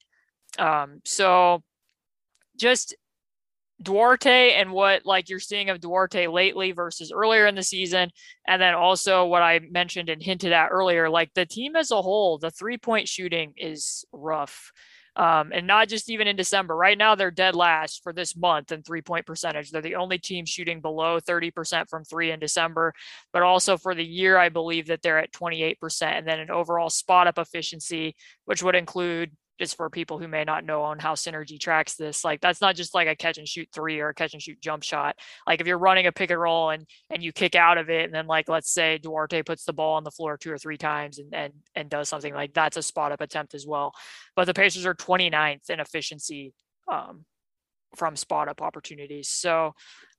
[SPEAKER 5] Um, so just Duarte and what like you're seeing of Duarte lately versus earlier in the season, and then also what I mentioned and hinted at earlier, like the team as a whole, the three point shooting is rough. Um, and not just even in December. Right now, they're dead last for this month in three point percentage. They're the only team shooting below 30% from three in December, but also for the year, I believe that they're at 28%. And then an overall spot up efficiency, which would include just for people who may not know on how synergy tracks this like that's not just like a catch and shoot three or a catch and shoot jump shot. Like if you're running a pick and roll and and you kick out of it and then like let's say duarte puts the ball on the floor two or three times and and, and does something like that's a spot up attempt as well. But the pacers are 29th in efficiency um, from spot up opportunities. So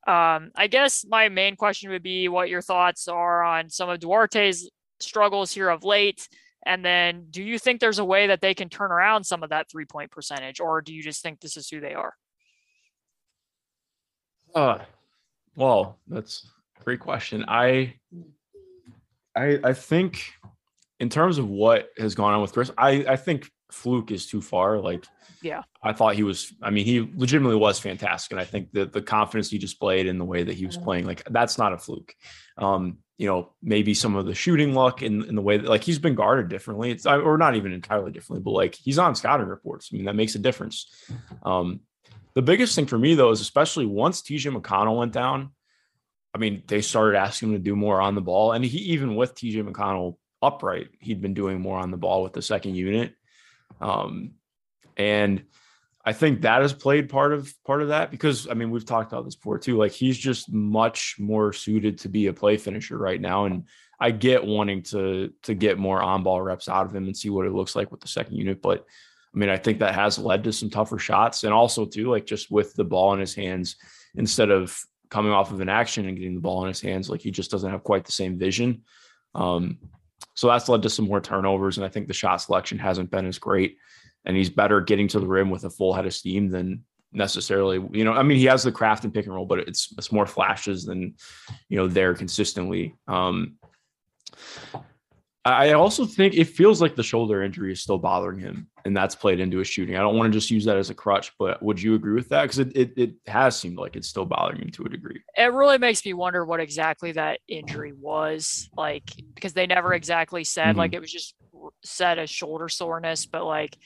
[SPEAKER 5] um, i guess my main question would be what your thoughts are on some of duarte's struggles here of late and then do you think there's a way that they can turn around some of that three point percentage, or do you just think this is who they are?
[SPEAKER 4] Uh, well, that's a great question. I, I, I think in terms of what has gone on with Chris, I, I think fluke is too far. Like,
[SPEAKER 5] Yeah.
[SPEAKER 4] I thought he was. I mean, he legitimately was fantastic, and I think that the confidence he displayed in the way that he was playing, like, that's not a fluke. Um, you know, maybe some of the shooting luck in, in the way that like he's been guarded differently. It's or not even entirely differently, but like he's on scouting reports. I mean, that makes a difference. Um, the biggest thing for me though is especially once TJ McConnell went down. I mean, they started asking him to do more on the ball, and he even with TJ McConnell upright, he'd been doing more on the ball with the second unit. Um, and I think that has played part of part of that because I mean we've talked about this before too. Like he's just much more suited to be a play finisher right now, and I get wanting to to get more on ball reps out of him and see what it looks like with the second unit. But I mean, I think that has led to some tougher shots, and also too like just with the ball in his hands instead of coming off of an action and getting the ball in his hands, like he just doesn't have quite the same vision. Um, so that's led to some more turnovers, and I think the shot selection hasn't been as great and he's better getting to the rim with a full head of steam than necessarily you know i mean he has the craft and pick and roll but it's it's more flashes than you know there consistently. Um i also think it feels like the shoulder injury is still bothering him and that's played into his shooting. I don't want to just use that as a crutch but would you agree with that? Because it, it, it has seemed like it's still bothering him to a degree.
[SPEAKER 5] It really makes me wonder what exactly that injury was like because they never exactly said
[SPEAKER 4] Mhm.
[SPEAKER 5] like it was just said as shoulder soreness, but like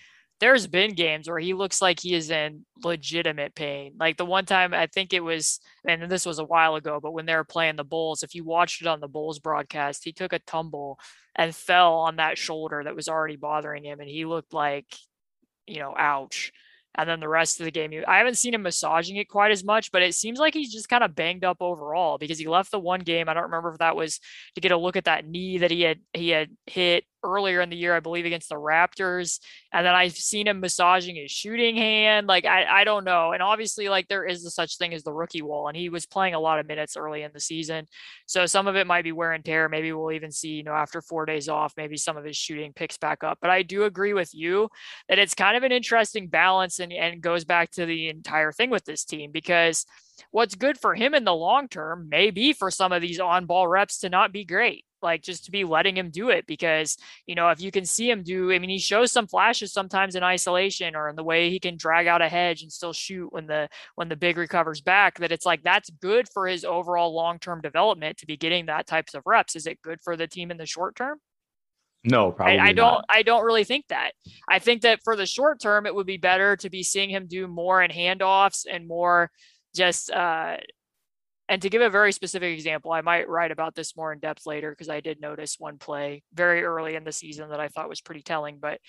[SPEAKER 5] there's been games where he looks like he is in legitimate pain. Like the one time I think it was, and this was a while ago, but when they were playing the Bulls, if you watched it on the Bulls broadcast, he took a tumble and fell on that shoulder that was already bothering him, and he looked like, you know, ouch. And then the rest of the game, I haven't seen him massaging it quite as much, but it seems like he's just kind of banged up overall because he left the one game. I don't remember if that was to get a look at that knee that he had he had hit earlier in the year, I believe, against the Raptors. And then I've seen him massaging his shooting hand. Like, I, I don't know. And obviously, like, there is a such thing as the rookie wall, and he was playing a lot of minutes early in the season. So some of it might be wear and tear. Maybe we'll even see, you know, after four days off, maybe some of his shooting picks back up. But I do agree with you that it's kind of an interesting balance and, and goes back to the entire thing with this team because what's good for him in the long term may be for some of these on ball reps to not be great like just to be letting him do it because you know if you can see him do i mean he shows some flashes sometimes in isolation or in the way he can drag out a hedge and still shoot when the when the big recovers back that it's like that's good for his overall long-term development to be getting that types of reps is it good for the team in the short term
[SPEAKER 4] no, probably.
[SPEAKER 5] I, I don't.
[SPEAKER 4] not.
[SPEAKER 5] I don't really think that. I think that for the short term, it would be better to be seeing him do more in handoffs and more just uh, and to give a very specific example, I might write about this more in depth later because I did notice one play very early in the season that I thought was pretty telling. But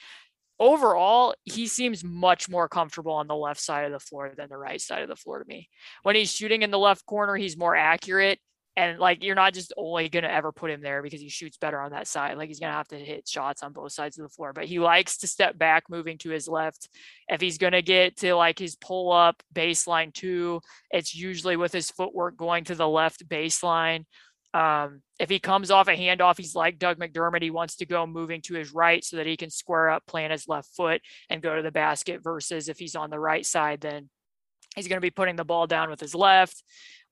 [SPEAKER 5] overall, he seems much more comfortable on the left side of the floor than the right side of the floor to me. When he's shooting in the left corner, he's more accurate and like you're not just only going to ever put him there because he shoots better on that side. Like he's going to have to hit shots on both sides of the floor, but he likes to step back moving to his left. If he's going to get to like his pull up baseline two, it's usually with his footwork going to the left baseline. Um, if he comes off a handoff, he's like Doug McDermott. He wants to go moving to his right so that he can square up, plant his left foot, and go to the basket. Versus if he's on the right side, then he's going to be putting the ball down with his left.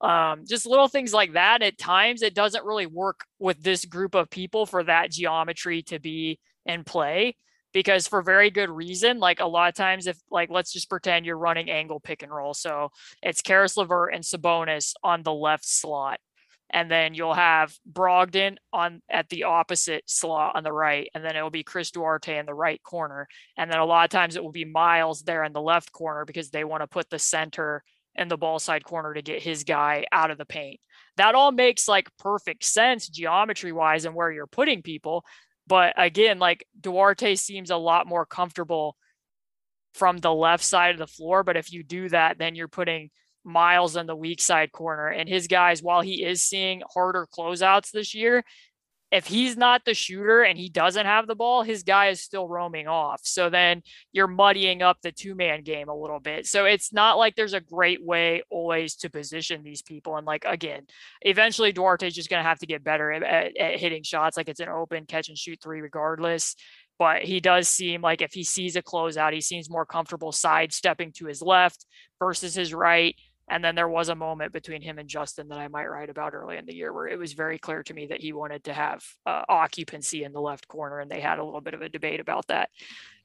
[SPEAKER 5] Um, just little things like that. At times, it doesn't really work with this group of people for that geometry to be in play because for very good reason. Like a lot of times, if like let's just pretend you're running angle pick and roll, so it's Caris LeVert and Sabonis on the left slot, and then you'll have Brogdon on at the opposite slot on the right, and then it will be Chris Duarte in the right corner, and then a lot of times it will be Miles there in the left corner because they want to put the center in the ball side corner to get his guy out of the paint. That all makes like perfect sense geometry wise and where you're putting people. But again, like Duarte seems a lot more comfortable from the left side of the floor. But if you do that, then you're putting Miles in the weak side corner. And his guys, while he is seeing harder closeouts this year, if he's not the shooter and he doesn't have the ball, his guy is still roaming off. So then you're muddying up the two man game a little bit. So it's not like there's a great way always to position these people. And like, again, eventually Duarte's just going to have to get better at, at, at hitting shots. Like it's an open catch and shoot three regardless. But he does seem like if he sees a closeout, he seems more comfortable sidestepping to his left versus his right and then there was a moment between him and Justin that I might write about early in the year where it was very clear to me that he wanted to have uh, occupancy in the left corner, and they had a little bit of a debate about that.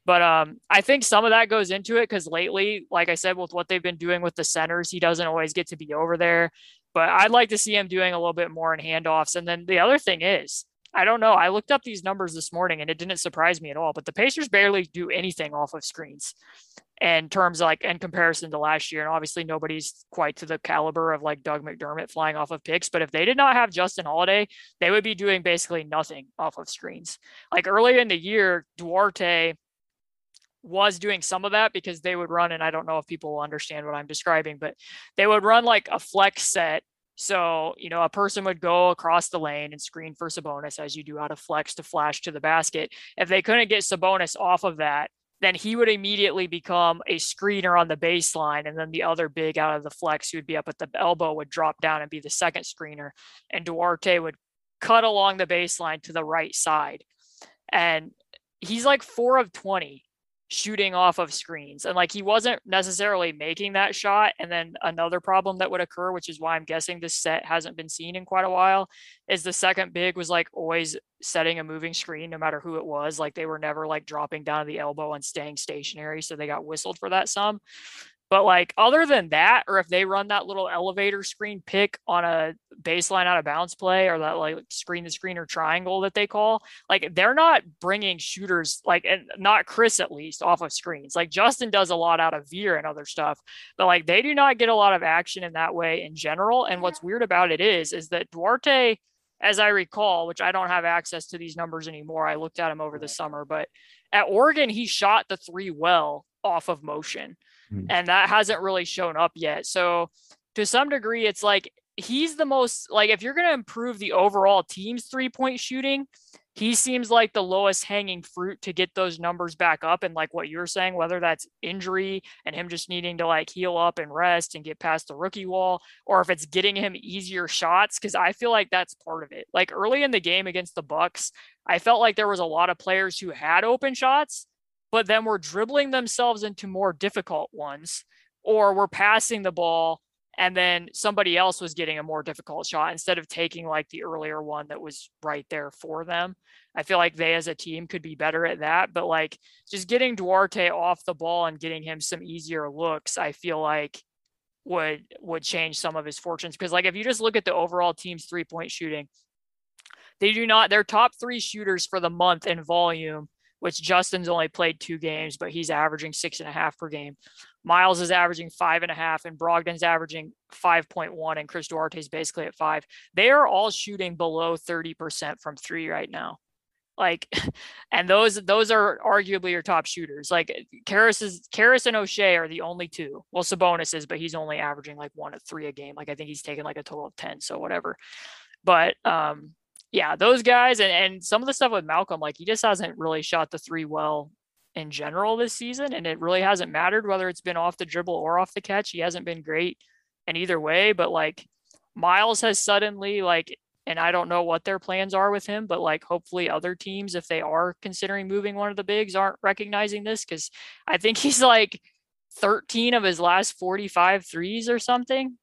[SPEAKER 5] But um, I think some of that goes into it because lately, like I said, with what they've been doing with the centers, he doesn't always get to be over there. But I'd like to see him doing a little bit more in handoffs. And then the other thing is, I don't know. I looked up these numbers this morning and it didn't surprise me at all. But the Pacers barely do anything off of screens in terms of like in comparison to last year. And obviously nobody's quite to the caliber of like Doug McDermott flying off of picks. But if they did not have Justin Holiday, they would be doing basically nothing off of screens. Like earlier in the year, Duarte was doing some of that because they would run, and I don't know if people will understand what I'm describing, but they would run like a flex set so, you know, a person would go across the lane and screen for Sabonis as you do out of flex to flash to the basket. If they couldn't get Sabonis off of that, then he would immediately become a screener on the baseline. And then the other big out of the flex who would be up at the elbow would drop down and be the second screener. And Duarte would cut along the baseline to the right side. And he's like four of 20 shooting off of screens. And like he wasn't necessarily making that shot. And then another problem that would occur, which is why I'm guessing this set hasn't been seen in quite a while, is the second big was like always setting a moving screen no matter who it was. Like they were never like dropping down to the elbow and staying stationary. So they got whistled for that some. But like other than that, or if they run that little elevator screen pick on a baseline out of bounds play or that like screen to screen or triangle that they call, like they're not bringing shooters like and not Chris at least off of screens. Like Justin does a lot out of veer and other stuff, but like they do not get a lot of action in that way in general. And what's weird about it is, is that Duarte, as I recall, which I don't have access to these numbers anymore. I looked at him over the summer, but at Oregon, he shot the three well off of motion.
[SPEAKER 4] Mhm.
[SPEAKER 5] and that hasn't really shown up yet. So to some degree, it's like he's the most like if you're going to improve the overall team's three point shooting, he seems like the lowest hanging fruit to get those numbers back up. And like what you're saying, whether that's injury and him just needing to like heal up and rest and get past the rookie wall, or if it's getting him easier shots, because I feel like that's part of it. Like early in the game against the Bucks, I felt like there was a lot of players who had open shots, but then we're dribbling themselves into more difficult ones, or we're passing the ball and then somebody else was getting a more difficult shot instead of taking like the earlier one that was right there for them. I feel like they as a team could be better at that, but like just getting Duarte off the ball and getting him some easier looks, I feel like would would change some of his fortunes because like if you just look at the overall team's three point shooting, they do not their top three shooters for the month in volume, which Justin's only played two games, but he's averaging six and a half per game. Miles is averaging five and a half, and Brogdon's averaging 5.1, and Chris Duarte's basically at five. They are all shooting below 30% from three right now. Like, and those those are arguably your top shooters. Like Caris is Caris and Oshae are the only two. Well, Sabonis is, but he's only averaging like one of three a game. Like I think he's taken like a total of 10, so whatever. But um, yeah, those guys and, and some of the stuff with Malcolm, like he just hasn't really shot the three well in general this season. And it really hasn't mattered whether it's been off the dribble or off the catch. He hasn't been great in either way. But like Miles has suddenly like and I don't know what their plans are with him, but like hopefully other teams, if they are considering moving one of the bigs, aren't recognizing this because I think he's like 13 of his last 45 threes or something.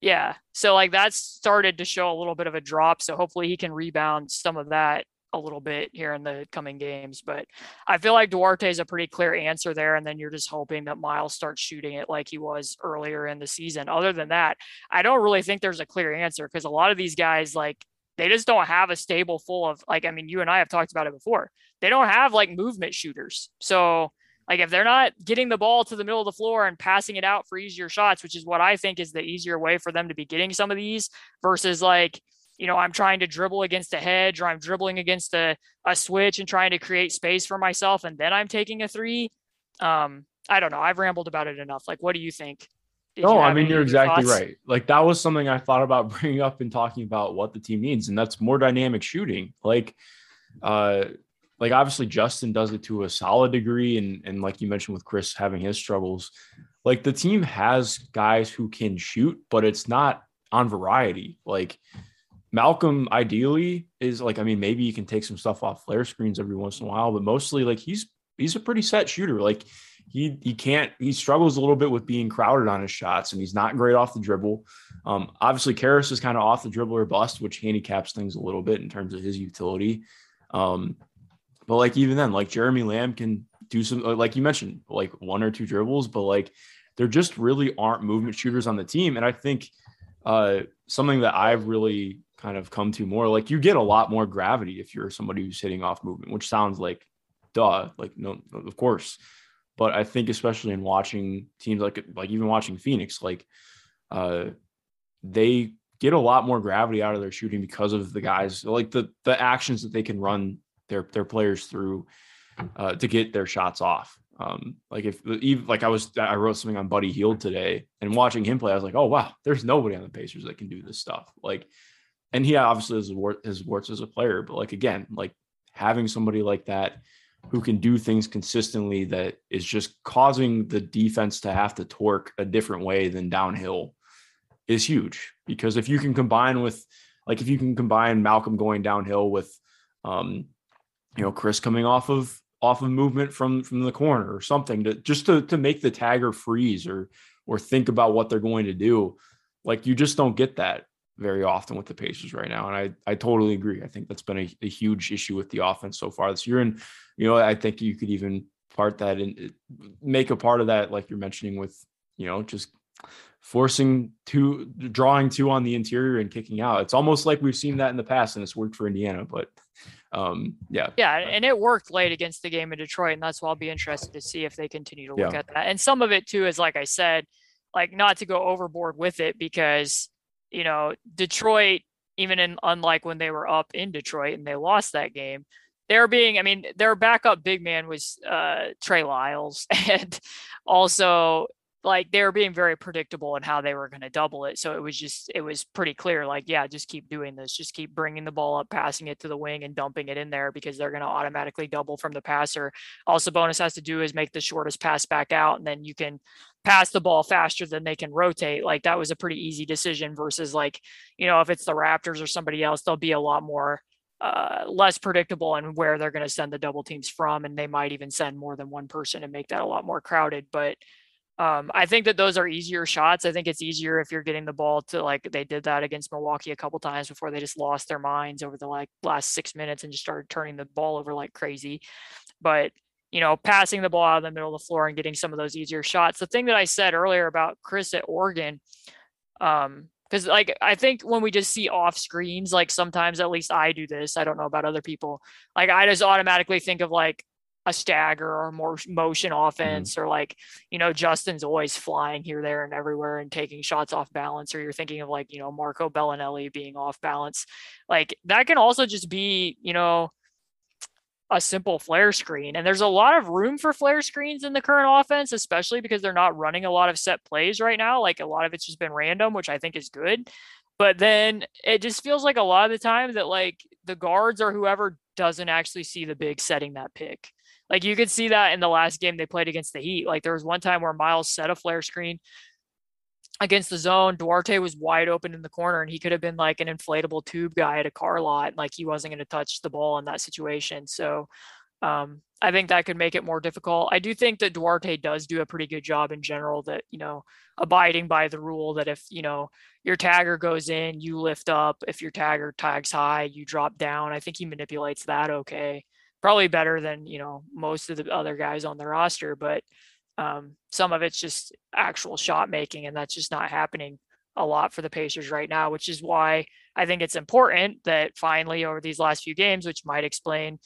[SPEAKER 5] Yeah. So like that's started to show a little bit of a drop. So hopefully he can rebound some of that a little bit here in the coming games. But I feel like Duarte is a pretty clear answer there. And then you're just hoping that Miles starts shooting it like he was earlier in the season. Other than that, I don't really think there's a clear answer because a lot of these guys, like, they just don't have a stable full of, like, I mean, you and I have talked about it before. They don't have like movement shooters. So, like, if they're not getting the ball to the middle of the floor and passing it out for easier shots, which is what I think is the easier way for them to be getting some of these versus like, you know, I'm trying to dribble against a hedge or I'm dribbling against a, a switch and trying to create space for myself and then I'm taking a three. Um, I don't know. I've rambled about it enough. Like, what do you think? Did you
[SPEAKER 4] no, I mean you're exactly
[SPEAKER 5] thoughts?
[SPEAKER 4] right. Like that was something I thought about bringing up and talking about what the team needs, and that's more dynamic shooting. Like, uh, like obviously Justin does it to a solid degree, and and like you mentioned with Chris having his struggles, like the team has guys who can shoot, but it's not on variety. Like Malcolm, ideally, is like I mean maybe you can take some stuff off flare screens every once in a while, but mostly like he's he's a pretty set shooter. Like he he can't he struggles a little bit with being crowded on his shots, and he's not great off the dribble. Um, obviously, Caris is kind of off the dribble or bust, which handicaps things a little bit in terms of his utility. Um, but like even then, like Jeremy Lamb can do some like you mentioned, like one or two dribbles, but like there just really aren't movement shooters on the team. And I think uh, something that I've really kind of come to more like you get a lot more gravity if you're somebody who's hitting off movement, which sounds like duh, like no, of course. But I think especially in watching teams like like even watching Phoenix, like uh, they get a lot more gravity out of their shooting because of the guys like the the actions that they can run their their players through uh, to get their shots off. Um, like if even like I was I wrote something on Buddy Hield today and watching him play, I was like, oh wow, there's nobody on the Pacers that can do this stuff. Like, and he obviously has his warts as a player, but like again, like having somebody like that who can do things consistently that is just causing the defense to have to torque a different way than downhill is huge because if you can combine with like if you can combine Malcolm going downhill with um you know Chris coming off of off of movement from from the corner or something to just to to make the tagger freeze or or think about what they're going to do. Like you just don't get that very often with the Pacers right now and I I totally agree. I think that's been a, a huge issue with the offense so far this year and you know I think you could even part that and make a part of that like you're mentioning with you know just forcing two drawing two on the interior and kicking out. It's almost like we've seen that in the past and it's worked for Indiana but um yeah
[SPEAKER 5] Yeah, and it worked late against the game in Detroit, and that's why I'll be interested to see if they continue to look
[SPEAKER 4] Yeah.
[SPEAKER 5] at that. And some of it too is like I said, like not to go overboard with it because you know Detroit, even in unlike when they were up in Detroit and they lost that game, they're being. I mean, their backup big man was uh, Trey Lyles, and also like they were being very predictable in how they were going to double it. So it was just it was pretty clear like yeah, just keep doing this. Just keep bringing the ball up, passing it to the wing and dumping it in there because they're going to automatically double from the passer. Also, bonus has to do is make the shortest pass back out and then you can pass the ball faster than they can rotate. Like that was a pretty easy decision versus like, you know, if it's the Raptors or somebody else, they'll be a lot more uh, less predictable and where they're going to send the double teams from. And they might even send more than one person and make that a lot more crowded. But um, I think that those are easier shots. I think it's easier if you're getting the ball to like they did that against Milwaukee a couple times before they just lost their minds over the like last six minutes and just started turning the ball over like crazy. But you know, passing the ball out of the middle of the floor and getting some of those easier shots. The thing that I said earlier about Chris at Oregon, um, because like I think when we just see off screens, like sometimes at least I do this. I don't know about other people. Like I just automatically think of like a stagger or more motion mm-hmm. offense mm-hmm. or like you know justin's always flying here there and everywhere and taking shots off balance or you're thinking of like you know marco belinelli being off balance like that can also just be you know a simple flare screen and there's a lot of room for flare screens in the current offense especially because they're not running a lot of set plays right now like a lot of it's just been random which i think is good but then it just feels like a lot of the time that like the guards or whoever doesn't actually see the big setting that pick like you could see that in the last game they played against the Heat. Like there was one time where Miles set a flare screen against the zone. Duarte was wide open in the corner and he could have been like an inflatable tube guy at a car lot. Like he wasn't going to touch the ball in that situation. So um, I think that could make it more difficult. I do think that Duarte does do a pretty good job in general that, you know, abiding by the rule that if, you know, your tagger goes in, you lift up. If your tagger tags high, you drop down. I think he manipulates that okay probably better than you know most of the other guys on the roster but um, some of it's just actual shot making and that's just not happening a lot for the Pacers right now which is why I think it's important that finally over these last few games which might explain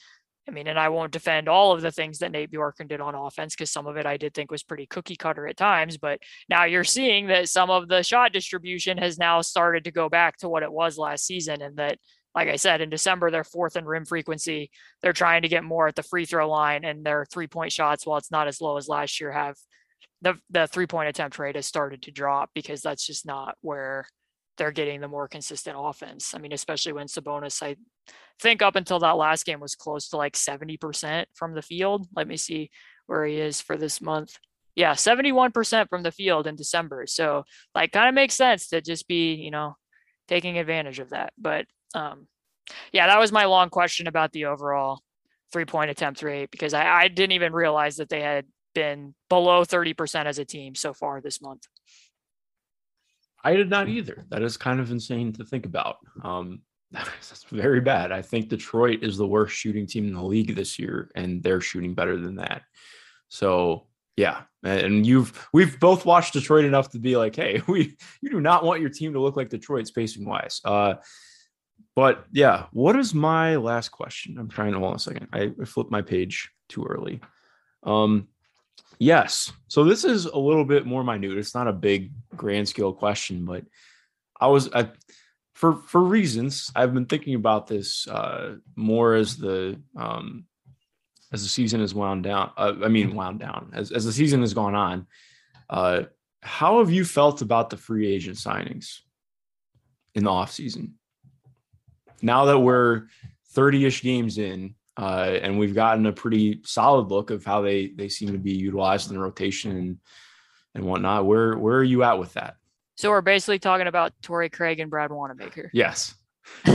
[SPEAKER 5] I mean and I won't defend all of the things that Nate Bjorkgren did on offense because some of it I did think was pretty cookie cutter at times but now you're seeing that some of the shot distribution has now started to go back to what it was last season and that like I said, in December, they're fourth in rim frequency. They're trying to get more at the free throw line, and their three point shots, while it's not as low as last year, have the the three point attempt rate has started to drop because that's just not where they're getting the more consistent offense. I mean, especially when Sabonis, I think up until that last game was close to like 70% from the field. Let me see where he is for this month. Yeah, 71% from the field in December. So, like, kind of makes sense to just be, you know, taking advantage of that. But um, yeah, that was my long question about the overall three point attempt rate because I, I didn't even realize that they had been below 30% as a team so far this month.
[SPEAKER 4] I did not either. That is kind of insane to think about. Um, that's very bad. I think Detroit is the worst shooting team in the league this year, and they're shooting better than that. So yeah, and you've we've both watched Detroit enough to be like, hey, we you do not want your team to look like Detroit spacing wise. Uh, but yeah, what is my last question? I'm trying to hold on a second. I, I flipped my page too early. Um, yes. So this is a little bit more minute. It's not a big grand scale question, but I was I, for for reasons I've been thinking about this uh, more as the um, as the season has wound down. Uh, I mean, wound down as as the season has gone on. Uh, how have you felt about the free agent signings in the off season? Now that we're 30-ish games in uh, and we've gotten a pretty solid look of how they they seem to be utilized in the rotation and and whatnot. Where where are you at with that?
[SPEAKER 5] So we're basically talking about Torrey Craig and Brad Wanamaker.
[SPEAKER 4] Yes.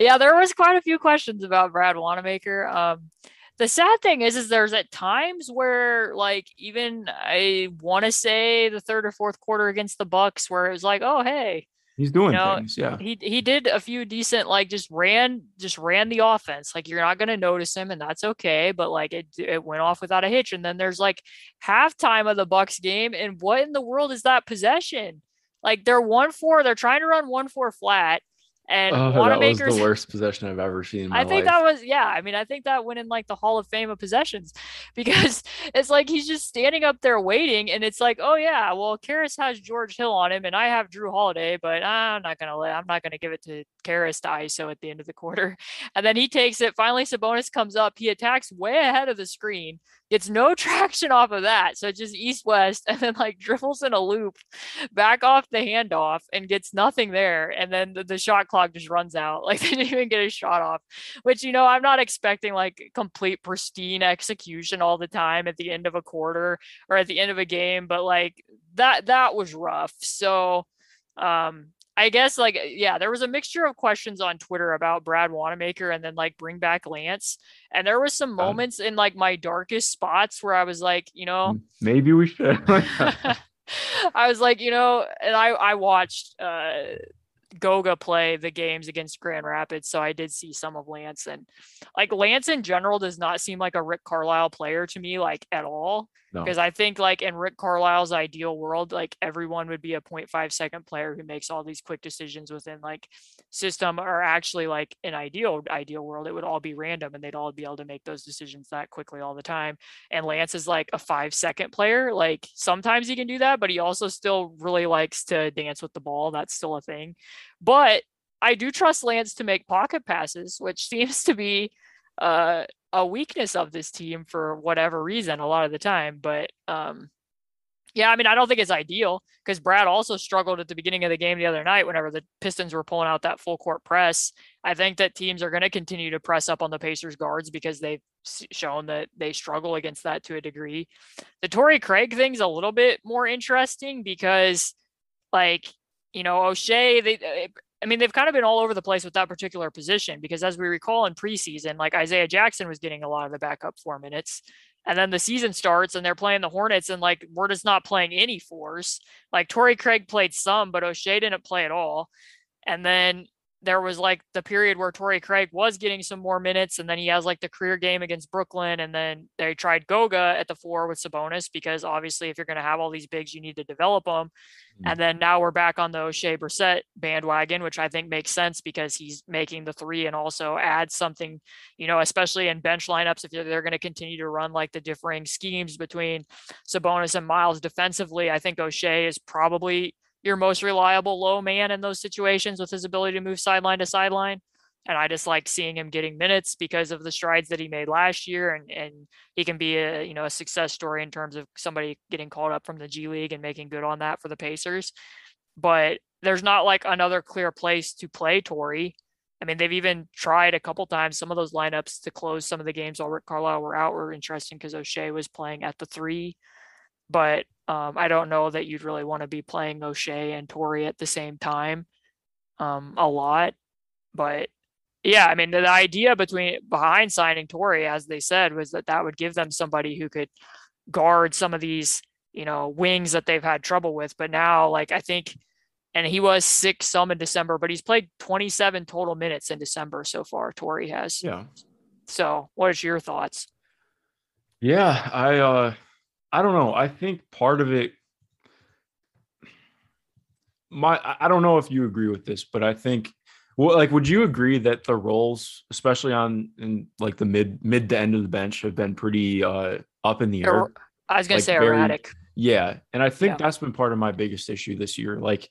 [SPEAKER 5] yeah, there was quite a few questions about Brad Wanamaker. Um, the sad thing is, is there's at times where like even I want to say the third or fourth quarter against the Bucks, where it was like, oh hey,
[SPEAKER 4] He's doing you know, things, yeah.
[SPEAKER 5] He he did a few decent, like just ran, just ran the offense. Like you're not gonna notice him, and that's okay. But like it it went off without a hitch. And then there's like halftime of the Bucks game, and what in the world is that possession? Like they're one four, they're trying to run one four flat, and
[SPEAKER 4] oh, Wanamaker's that was the worst possession I've ever seen. I
[SPEAKER 5] think
[SPEAKER 4] life.
[SPEAKER 5] that was yeah. I mean, I think that went in like the Hall of Fame of possessions because it's like he's just standing up there waiting, and it's like, oh yeah, well, Caris has George Hill on him, and I have Jrue Holiday, but I'm not gonna let I'm not gonna give it to Caris to ISO at the end of the quarter, and then he takes it. Finally, Sabonis comes up, he attacks way ahead of the screen, gets no traction off of that. So just east west and then like dribbles in a loop back off the handoff and gets nothing there. And then the, the shot clock just runs out. Like they didn't even get a shot off, which, you know, I'm not expecting like complete pristine execution all the time at the end of a quarter or at the end of a game, but like that, that was rough. So, um, I guess like eh, yeah, there was a mixture of questions on Twitter about Brad Wanamaker and then like bring back Lance. And there was some uh-huh. moments in like my darkest spots where I was like, you know, mm,
[SPEAKER 4] maybe we should.
[SPEAKER 5] I was like, you know, and I I watched uh Goga play the games against Grand Rapids, so I did see some of Lance and like Lance in general does not seem like a Rick Carlisle player to me like at all because no. I think like in Rick Carlisle's ideal world, like everyone would be a 0.5 second player who makes all these quick decisions within like system or actually like an ideal ideal world, it would all be random and they'd all be able to make those decisions that quickly all the time. And Lance is like a five second player. Like sometimes he can do that, but he also still really likes to dance with the ball. That's still a thing. But I do trust Lance to make pocket passes, which seems to be uh, a weakness of this team for whatever reason a lot of the time. But um, yeah, I mean, I don't think it's ideal because Brad also struggled at the beginning of the game the other night whenever the Pistons were pulling out that full court press. I think that teams are going to continue to press up on the Pacers guards because they've shown that they struggle against that to a degree. The Torrey Craig thing's a little bit more interesting because, like, you know, Oshae, they, I mean, they've kind of been all over the place with that particular position because, as we recall in preseason, like Isaiah Jackson was getting a lot of the backup four minutes. And then the season starts and they're playing the Hornets, and like we're just not playing any fours. Like Torrey Craig played some, but Oshae didn't play at all. And then there was like the period where Torrey Craig was getting some more minutes, and then he has like the career game against Brooklyn, and then they tried Goga at the four with Sabonis because obviously if you're going to have all these bigs, you need to develop them. Mm-hmm. And then now we're back on the Oshae Brissett bandwagon, which I think makes sense because he's making the three and also adds something, you know, especially in bench lineups if they're going to continue to run like the differing schemes between Sabonis and Miles defensively. I think Oshae is probably your most reliable low man in those situations with his ability to move sideline to sideline. And I just like seeing him getting minutes because of the strides that he made last year. And, and he can be a, you know, a success story in terms of somebody getting called up from the G League and making good on that for the Pacers. But there's not like another clear place to play Torrey. I mean, they've even tried a couple times. Some of those lineups to close some of the games while Rick Carlisle were out were interesting because Oshae was playing at the three but um, I don't know that you'd really want to be playing Oshae and Torrey at the same time um, a lot. But yeah, I mean, the idea between behind signing Torrey, as they said, was that that would give them somebody who could guard some of these, you know, wings that they've had trouble with. But now, like, I think, and he was sick some in December, but he's played 27 total minutes in December so far. Torrey has.
[SPEAKER 4] Yeah.
[SPEAKER 5] So, what is your thoughts?
[SPEAKER 4] Yeah, I uh I don't know. I think part of it my I don't know if you agree with this, but I think well, like would you agree that the roles, especially on in like the mid mid to end of the bench, have been pretty uh up in the air?
[SPEAKER 5] I was gonna like say very, erratic.
[SPEAKER 4] Yeah. And I think yeah. that's been part of my biggest issue this year. Like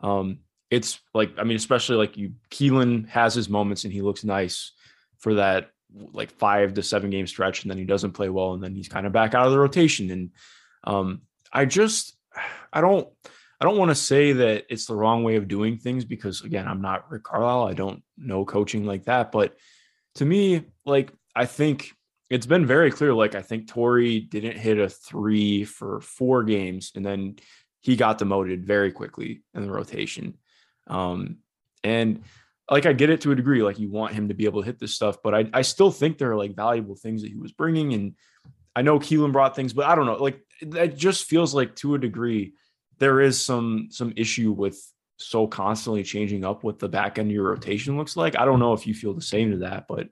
[SPEAKER 4] um it's like I mean, especially like you Kelan has his moments and he looks nice for that like five to seven game stretch and then he doesn't play well and then he's kind of back out of the rotation. And um i just i don't i don't want to say that it's the wrong way of doing things because again i'm not rick carlisle. I don't know coaching like that. But to me like i think it's been very clear like i think torrey didn't hit a three for four games and then he got demoted very quickly in the rotation. Um and like I get it to a degree. Like you want him to be able to hit this stuff, but I, I still think there are like valuable things that he was bringing. And I know Kelan brought things, but I don't know. Like it just feels like to a degree there is some some issue with so constantly changing up what the back end of your rotation looks like. I don't know if you feel the same to that, but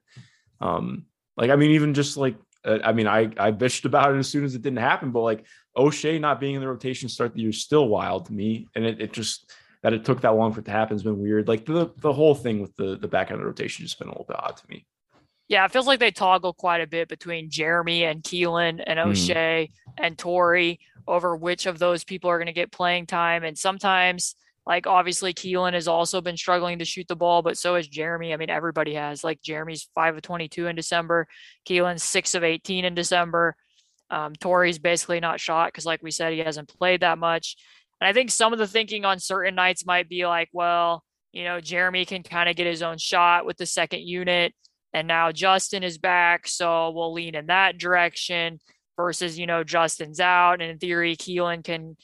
[SPEAKER 4] um, like I mean, even just like uh, I mean, I I bitched about it as soon as it didn't happen, but like Oshae not being in the rotation start the year is still wild to me, and it, it just that it took that long for it to happen has been weird. Like the the whole thing with the the back end of the rotation has been a little bit odd to me.
[SPEAKER 5] Yeah, it feels like they toggle quite a bit between Jeremy and Kelan and Oshae mm. and Torrey over which of those people are going to get playing time. And sometimes, like obviously, Kelan has also been struggling to shoot the ball, but so has Jeremy. I mean, everybody has. Like Jeremy's five of twenty-two in December, Kelan's six of eighteen in December. Um, Torrey's basically not shot because, like we said, he hasn't played that much. And I think some of the thinking on certain nights might be like, well, you know, Jeremy can kind of get his own shot with the second unit. And now Justin is back. So we'll lean in that direction versus, you know, Justin's out. And in theory, Kelan can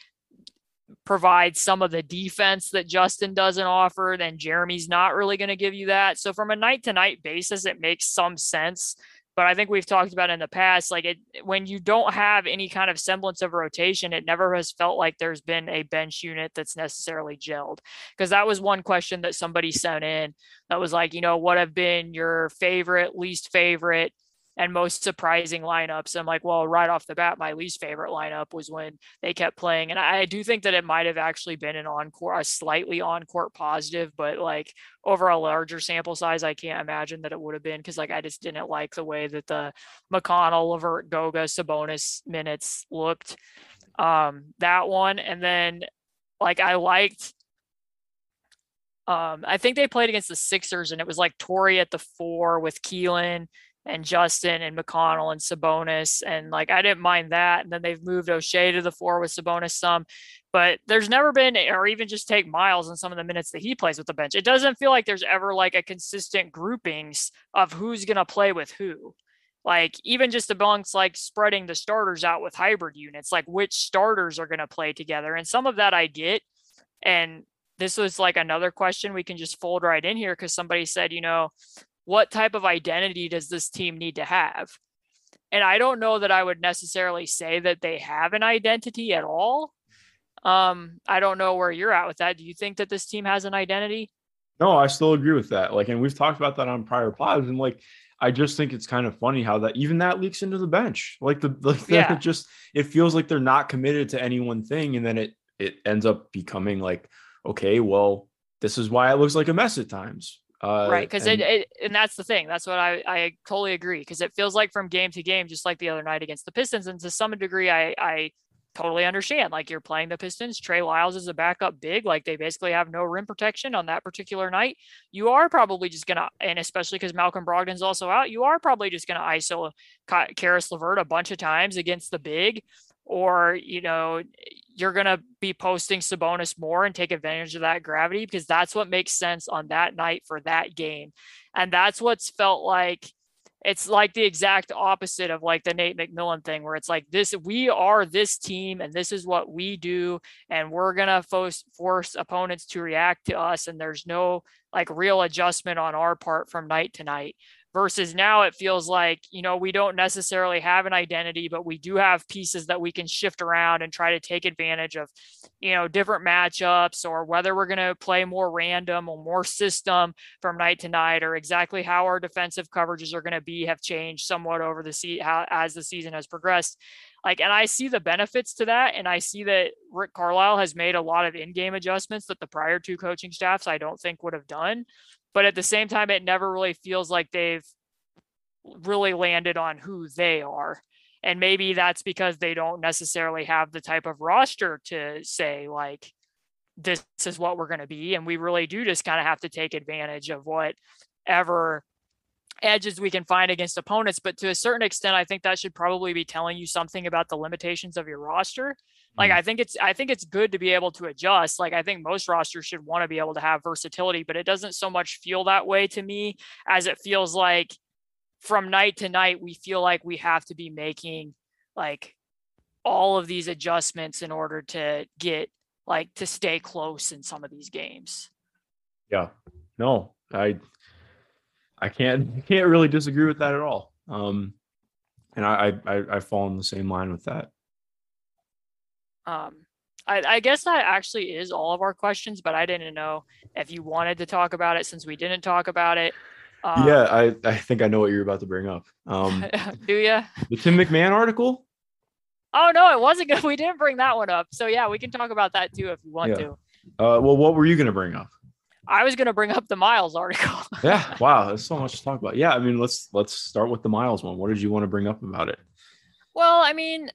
[SPEAKER 5] provide some of the defense that Justin doesn't offer, then Jeremy's not really going to give you that. So from a night to night basis, it makes some sense. But I think we've talked about in the past, like it when you don't have any kind of semblance of rotation, it never has felt like there's been a bench unit that's necessarily gelled. Because that was one question that somebody sent in that was like, you know, what have been your favorite, least favorite and most surprising lineups. I'm like, well, right off the bat, my least favorite lineup was when they kept playing. And I do think that it might have actually been an encore, a slightly on court positive, but like over a larger sample size, I can't imagine that it would have been because like I just didn't like the way that the McConnell, Levert, Goga, Sabonis minutes looked. Um, that one. And then like I liked um, I think they played against the Sixers and it was like Torrey at the four with Kelan and Justin and McConnell and Sabonis. And like, I didn't mind that. And then they've moved Oshae to the four with Sabonis some, but there's never been, or even just take Miles and some of the minutes that he plays with the bench. It doesn't feel like there's ever like a consistent groupings of who's going to play with who. Like, even just amongst like spreading the starters out with hybrid units, like which starters are going to play together. And some of that I get. And this was like another question we can just fold right in here because somebody said, you know, what type of identity does this team need to have? And I don't know that I would necessarily say that they have an identity at all. Um, I don't know where you're at with that. Do you think that this team has an identity?
[SPEAKER 4] No, I still agree with that. Like, and we've talked about that on prior pods, and like, I just think it's kind of funny how that even that leaks into the bench. Like the, like yeah. it just it feels like they're not committed to any one thing, and then it it ends up becoming like, okay, well, this is why it looks like a mess at times.
[SPEAKER 5] Uh, right, because and, it, it, and that's the thing. That's what I I totally agree. Because it feels like from game to game, just like the other night against the Pistons, and to some degree, I I totally understand. Like you're playing the Pistons, Trey Lyles is a backup big. Like they basically have no rim protection on that particular night. You are probably just gonna, and especially because Malcolm Brogdon's also out, you are probably just gonna ISO Caris LeVert a bunch of times against the big or you know you're going to be posting Sabonis more and take advantage of that gravity because that's what makes sense on that night for that game. And that's what's felt like it's like the exact opposite of like the Nate McMillan thing where it's like this we are this team and this is what we do and we're going to force force opponents to react to us and there's no like real adjustment on our part from night to night versus now it feels like you know we don't necessarily have an identity but we do have pieces that we can shift around and try to take advantage of you know different matchups or whether we're going to play more random or more system from night to night or exactly how our defensive coverages are going to be have changed somewhat over the season as the season has progressed. Like and i see the benefits to that and i see that rick carlisle has made a lot of in-game adjustments that the prior two coaching staffs i don't think would have done but at the same time, it never really feels like they've really landed on who they are. And maybe that's because they don't necessarily have the type of roster to say, like, this is what we're going to be. And we really do just kind of have to take advantage of whatever edges we can find against opponents. But to a certain extent, I think that should probably be telling you something about the limitations of your roster. Like mm-hmm. I think it's I think it's good to be able to adjust. Like I think most rosters should want to be able to have versatility, but it doesn't so much feel that way to me as it feels like from night to night we feel like we have to be making like all of these adjustments in order to get like to stay close in some of these games.
[SPEAKER 4] Yeah. No, I I can't can't really disagree with that at all. Um and I I I fall in the same line with that.
[SPEAKER 5] Um, I, I, guess that actually is all of our questions, but I didn't know if you wanted to talk about it since we didn't talk about it.
[SPEAKER 4] Um, yeah, I, I think I know what you're about to bring up. Um,
[SPEAKER 5] do you?
[SPEAKER 4] The Tim McMahon article?
[SPEAKER 5] Oh no, it wasn't good. We didn't bring that one up. So yeah, we can talk about that too if you want yeah. to.
[SPEAKER 4] Uh, well, what were you going to bring up?
[SPEAKER 5] I was going to bring up the Miles article.
[SPEAKER 4] yeah, wow, there's so much to talk about. Yeah, I mean, let's let's start with the Miles one. What did you want to bring up about it?
[SPEAKER 5] Well, I mean,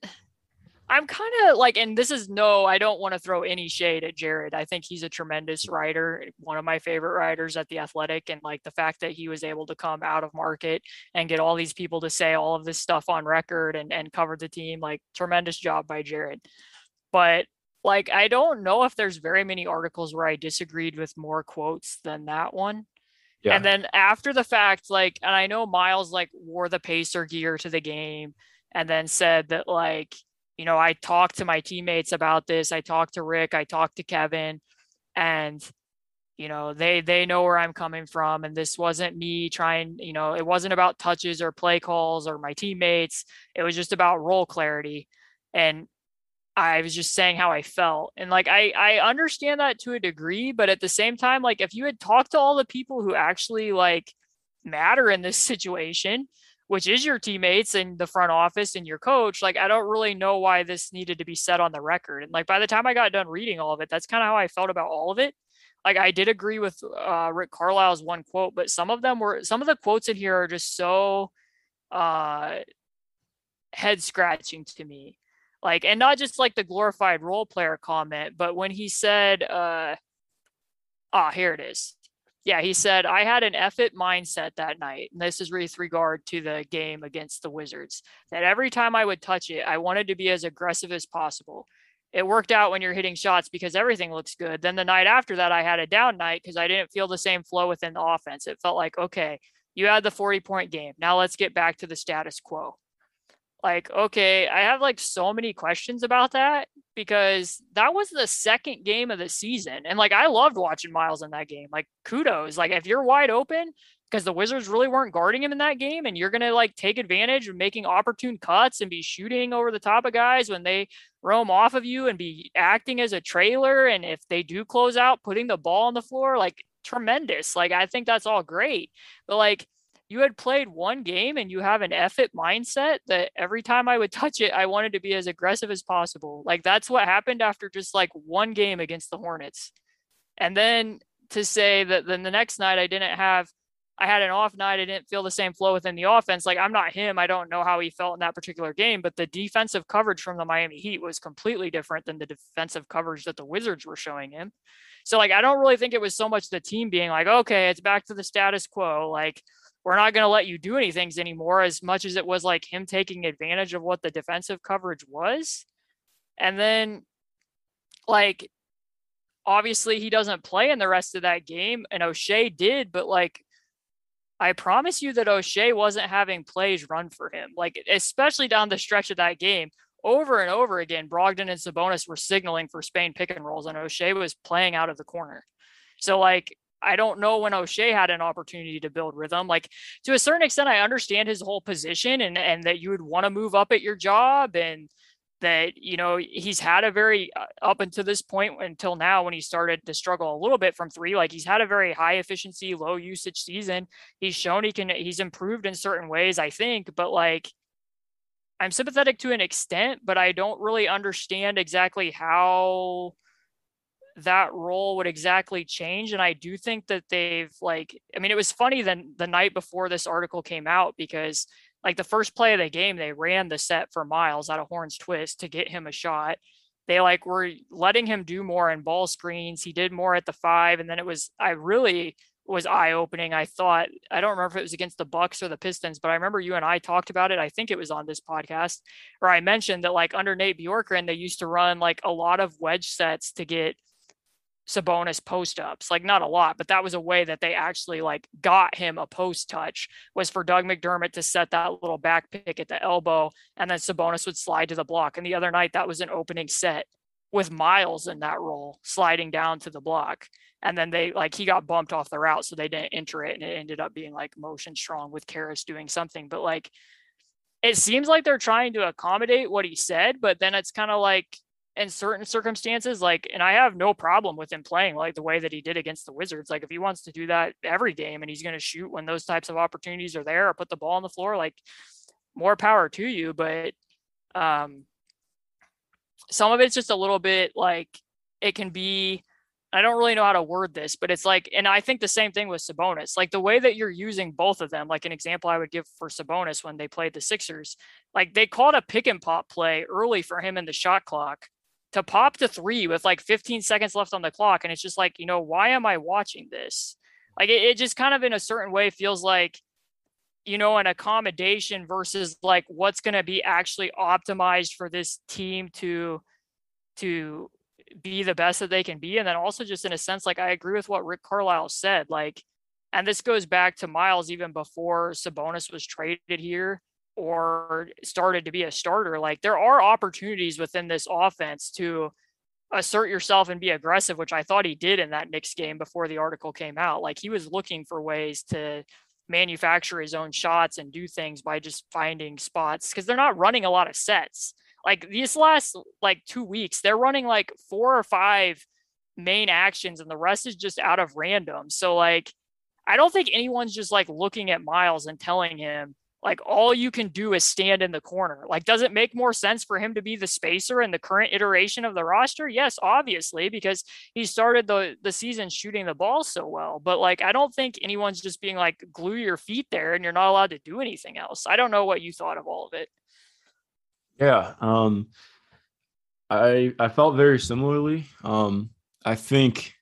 [SPEAKER 5] I'm kind of like, and this is no, I don't want to throw any shade at Jared. I think he's a tremendous writer, one of my favorite writers at The Athletic. And like the fact that he was able to come out of market and get all these people to say all of this stuff on record and, and cover the team, like tremendous job by Jared. But like, I don't know if there's very many articles where I disagreed with more quotes than that one.
[SPEAKER 4] Yeah.
[SPEAKER 5] And then after the fact, like, and I know Miles like wore the Pacer gear to the game and then said that like you know, I talked to my teammates about this. I talked to Rick, I talked to Kevin, and you know, they they know where I'm coming from and this wasn't me trying, you know, it wasn't about touches or play calls or my teammates. It was just about role clarity. And I was just saying how I felt. And like I I understand that to a degree, but at the same time like if you had talked to all the people who actually like matter in this situation, which is your teammates and the front office and your coach, like I don't really know why this needed to be said on the record. And like by the time I got done reading all of it, that's kind of how I felt about all of it. Like I did agree with uh, Rick Carlisle's one quote, but some of them were some of the quotes in here are just so uh, head scratching to me. Like, and not just like the glorified role player comment, but when he said, uh, ah, here it is yeah, he said, I had an it mindset that night. And this is with regard to the game against the Wizards, that every time I would touch it, I wanted to be as aggressive as possible. It worked out when you're hitting shots because everything looks good. Then the night after that, I had a down night because I didn't feel the same flow within the offense. It felt like, okay, you had the 40 point game. Now let's get back to the status quo like okay i have like so many questions about that because that was the second game of the season. And like i loved watching miles in that game. Like kudos. Like if you're wide open because the wizards really weren't guarding him in that game and you're to like take advantage of making opportune cuts and be shooting over the top of guys when they roam off of you and be acting as a trailer and if they do close out putting the ball on the floor like tremendous. Like i think that's all great. But like you had played one game and you have an effort mindset that every time I would touch it, I wanted to be as aggressive as possible. Like that's what happened after just like one game against the Hornets. And then to say that then the next night I didn't have I had an off night. I didn't feel the same flow within the offense. Like I'm not him. I don't know how he felt in that particular game, but the defensive coverage from the Miami Heat was completely different than the defensive coverage that the Wizards were showing him. So like I don't really think it was so much the team being like, okay, it's back to the status quo. Like we're not going to let you do anything anymore as much as it was like him taking advantage of what the defensive coverage was. And then like obviously he doesn't play in the rest of that game and Oshae did, but like I promise you that Oshae wasn't having plays run for him. Like especially down the stretch of that game, over and over again, Brogdon and Sabonis were signaling for Spain pick and rolls, and Oshae was playing out of the corner. So like I don't know when Oshae had an opportunity to build rhythm. Like to a certain extent, I understand his whole position and and that you would want to move up at your job and that you know he's had a very uh, up until this point until now when he started to struggle a little bit from three like he's had a very high efficiency low usage season he's shown he can he's improved in certain ways i think but like i'm sympathetic to an extent but i don't really understand exactly how that role would exactly change. And I do think that they've like, I mean, it was funny then the night before this article came out because like the first play of the game, they ran the set for Miles out of Horns twist to get him a shot. They like were letting him do more in ball screens. He did more at the five. And then it was, I really was eye opening. I thought, I don't remember if it was against the Bucks or the Pistons, but I remember you and I talked about it. I think it was on this podcast where I mentioned that like under Nate Bjorkgren, they used to run like a lot of wedge sets to get Sabonis post ups, like not a lot, but that was a way that they actually like got him a post touch was for Doug McDermott to set that little back pick at the elbow and then Sabonis would slide to the block. And the other night that was an opening set with Miles in that role sliding down to the block. And then they like he got bumped off the route, so they didn't enter it, and it ended up being like motion strong with Caris doing something. But like it seems like they're trying to accommodate what he said, but then it's kind of like in certain circumstances, like, and I have no problem with him playing like the way that he did against the Wizards. Like, if he wants to do that every game and he's going to shoot when those types of opportunities are there or put the ball on the floor, like, more power to you. But um, some of it's just a little bit like it can be I don't really know how to word this, but it's like, and I think the same thing with Sabonis. Like the way that you're using both of them, like an example I would give for Sabonis when they played the Sixers, like they called a pick and pop play early for him in the shot clock to pop to three with like 15 seconds left on the clock. And it's just like, you know, why am I watching this? Like it, it just kind of in a certain way feels like, you know, an accommodation versus like what's going to be actually optimized for this team to, to be the best that they can be. And then also just in a sense, like I agree with what Rick Carlisle said. Like, and this goes back to Miles even before Sabonis was traded here or started to be a starter. Like there are opportunities within this offense to assert yourself and be aggressive, which I thought he did in that Knicks game before the article came out. Like he was looking for ways to manufacture his own shots and do things by just finding spots because they're not running a lot of sets like these last like two weeks, they're running like four or five main actions and the rest is just out of random. So like I don't think anyone's just like looking at Miles and telling him like all you can do is stand in the corner. Like does it make more sense for him to be the spacer in the current iteration of the roster? Yes, obviously because he started the the season shooting the ball so well. But like I don't think anyone's just being like glue your feet there and you're not allowed to do anything else. I don't know what you thought of all of it.
[SPEAKER 4] Yeah. Um, I I felt very similarly. Um, I think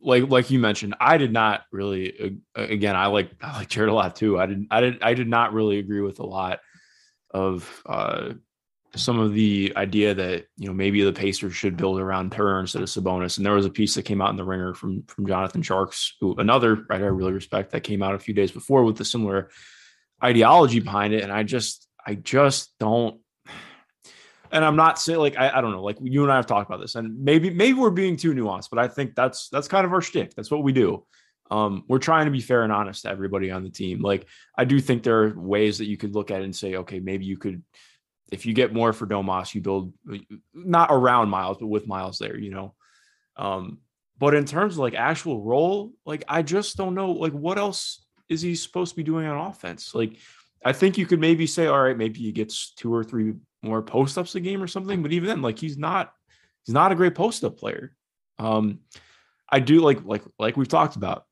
[SPEAKER 4] like like you mentioned, I did not really uh, again, I like I like Jared a lot too. I didn't I did I did not really agree with a lot of uh some of the idea that you know maybe the Pacers should build around Turner instead of Sabonis. And there was a piece that came out in the Ringer from from Jonathan Tjarks, who another writer I really respect, that came out a few days before with a similar ideology behind it. And I just I just don't and I'm not saying like I, I don't know, like you and I have talked about this, and maybe maybe we're being too nuanced, but I think that's that's kind of our shtick. That's what we do. Um, we're trying to be fair and honest to everybody on the team. Like I do think there are ways that you could look at it and say, okay, maybe you could, if you get more for Domas, you build not around Miles, but with Miles there, you know. Um, but in terms of like actual role, like I just don't know, like what else is he supposed to be doing on offense? Like I think you could maybe say, all right, maybe he gets two or three more post ups a game or something. But even then, like he's not he's not a great post up player. Um, I do like like like we've talked about.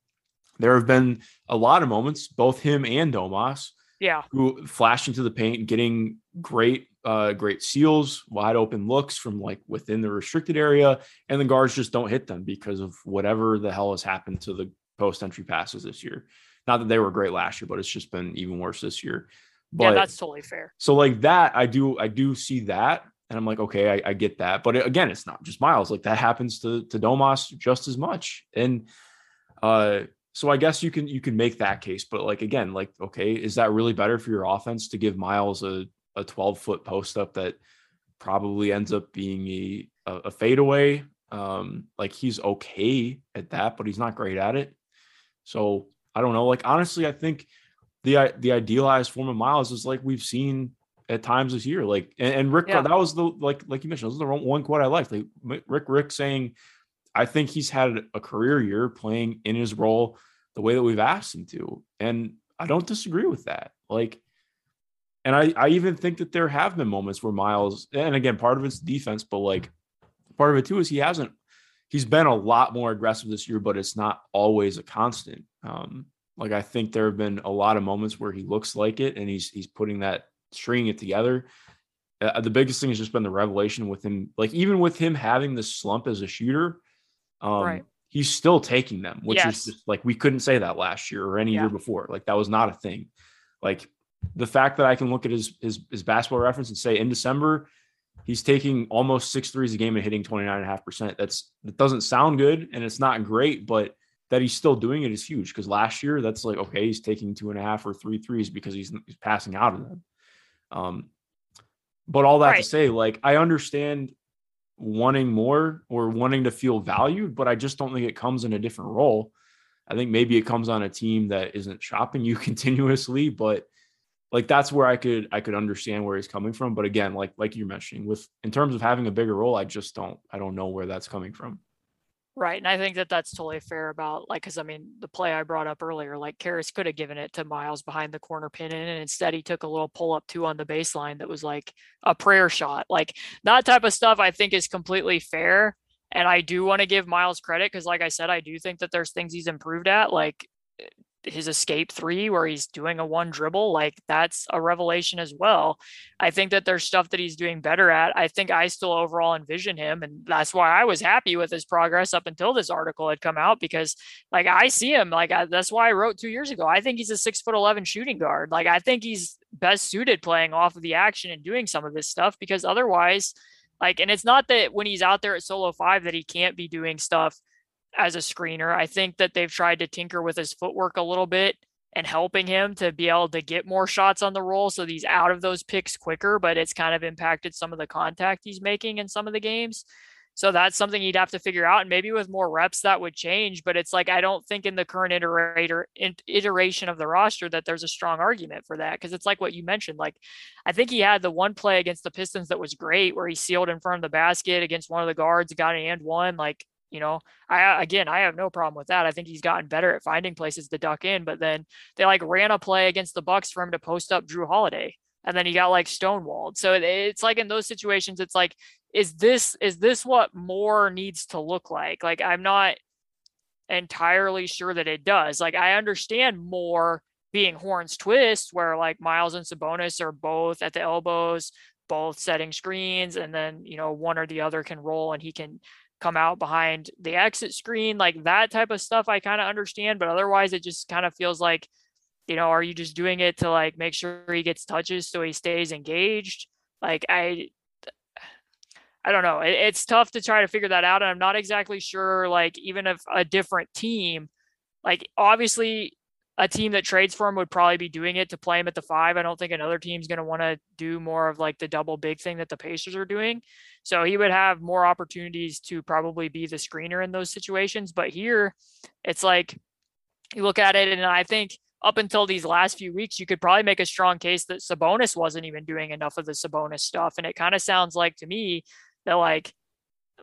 [SPEAKER 4] There have been a lot of moments, both him and Domas,
[SPEAKER 5] yeah,
[SPEAKER 4] who flash into the paint, getting great uh, great seals, wide open looks from like within the restricted area, and the guards just don't hit them because of whatever the hell has happened to the post entry passes this year. Not that they were great last year, but it's just been even worse this year. But,
[SPEAKER 5] yeah, that's totally fair.
[SPEAKER 4] So like that, I do I do see that, and I'm like, okay, I, I get that. But it, again, it's not just Miles. Like that happens to to Domas just as much. And uh, so I guess you can you can make that case. But like again, like okay, is that really better for your offense to give Miles a a 12 foot post up that probably ends up being a a fadeaway? Um, like he's okay at that, but he's not great at it. So I don't know. Like honestly, I think the the idealized form of Miles is like we've seen at times this year. Like and, and Rick, yeah. that was the like like you mentioned, that was the one quote I liked. Like Rick Rick saying, I think he's had a career year playing in his role the way that we've asked him to, and I don't disagree with that. Like. And I, I even think that there have been moments where Miles, and again, part of it's defense, but like part of it too is he hasn't he's been a lot more aggressive this year, but it's not always a constant. Um, like I think there have been a lot of moments where he looks like it, and he's he's putting that stringing it together. Uh, the biggest thing has just been the revelation with him. Like even with him having this slump as a shooter, um, right. he's still taking them, which yes. is just like we couldn't say that last year or any yeah. year before. Like that was not a thing. Like the fact that I can look at his his his basketball reference and say in December he's taking almost six threes a game and hitting 29.5%. That's that doesn't sound good and it's not great, but that he's still doing it is huge because last year that's like okay he's taking two and a half or three threes because he's, he's passing out of them um but all that right. to say like i understand wanting more or wanting to feel valued but i just don't think it comes in a different role i think maybe it comes on a team that isn't shopping you continuously but like that's where i could i could understand where he's coming from but again like like you're mentioning with in terms of having a bigger role i just don't i don't know where that's coming from
[SPEAKER 5] Right. And I think that that's totally fair about like, cause I mean, the play I brought up earlier, like Caris could have given it to Miles behind the corner pin in, and instead he took a little pull up two on the baseline that was like a prayer shot. Like that type of stuff I think is completely fair. And I do want to give Miles credit because, like I said, I do think that there's things he's improved at, like his escape three where he's doing a one dribble like that's a revelation as well. I think that there's stuff that he's doing better at. I think i still overall envision him and that's why i was happy with his progress up until this article had come out because like i see him like I, that's why i wrote two years ago. I think he's a six foot 11 shooting guard. Like i think he's best suited playing off of the action and doing some of this stuff because otherwise like and it's not that when he's out there at solo five that he can't be doing stuff as a screener. I think that they've tried to tinker with his footwork a little bit and helping him to be able to get more shots on the roll so he's out of those picks quicker, but it's kind of impacted some of the contact he's making in some of the games. So that's something he'd have to figure out. And maybe with more reps that would change. But it's like I don't think in the current iterator iteration of the roster that there's a strong argument for that. Because it's like what you mentioned. Like I think he had the one play against the Pistons that was great where he sealed in front of the basket against one of the guards, got an and one. Like you know, I again, I have no problem with that. I think he's gotten better at finding places to duck in. But then they like ran a play against the Bucks for him to post up Jrue Holiday, and then he got like stonewalled. So it's like in those situations, it's like, is this is this what more needs to look like? Like I'm not entirely sure that it does. Like I understand more being horns twist, where like Miles and Sabonis are both at the elbows, both setting screens, and then you know one or the other can roll, and he can come out behind the exit screen, like that type of stuff I kind of understand, but otherwise it just kind of feels like, you know, are you just doing it to like make sure he gets touches so he stays engaged? Like I I don't know. It, it's tough to try to figure that out and I'm not exactly sure like even if a different team like obviously a team that trades for him would probably be doing it to play him at the five. I don't think another team's going to want to do more of like the double big thing that the Pacers are doing. So he would have more opportunities to probably be the screener in those situations. But here, it's like you look at it, and I think up until these last few weeks, you could probably make a strong case that Sabonis wasn't even doing enough of the Sabonis stuff. And it kind of sounds like to me that like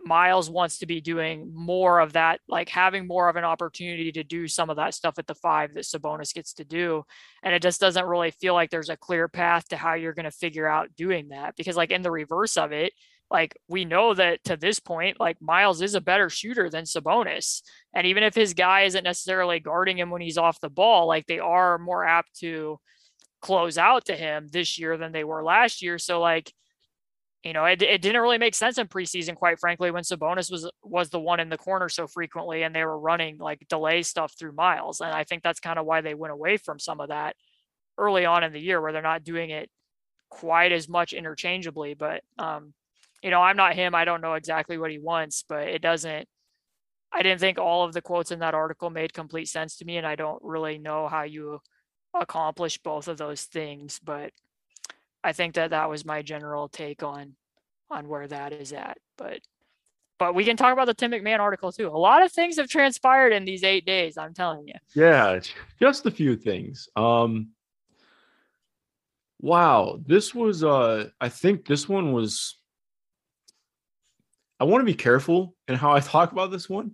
[SPEAKER 5] Miles wants to be doing more of that, like having more of an opportunity to do some of that stuff at the five that Sabonis gets to do. And it just doesn't really feel like there's a clear path to how you're going to figure out doing that. Because, like, in the reverse of it, like we know that to this point, like Miles is a better shooter than Sabonis. And even if his guy isn't necessarily guarding him when he's off the ball, like they are more apt to close out to him this year than they were last year. So, like, you know, it, it didn't really make sense in preseason, quite frankly, when Sabonis was was the one in the corner so frequently, and they were running like delay stuff through Miles, and I think that's kind of why they went away from some of that early on in the year, where they're not doing it quite as much interchangeably. But um, you know, I'm not him; I don't know exactly what he wants, but it doesn't. I didn't think all of the quotes in that article made complete sense to me, and I don't really know how you accomplish both of those things, but I think that that was my general take on on where that is at. But but we can talk about the Tim McMahon article too. A lot of things have transpired in these eight days. I'm telling you.
[SPEAKER 4] Yeah, just a few things. Um, wow, this was. Uh, I think this one was. I want to be careful in how I talk about this one.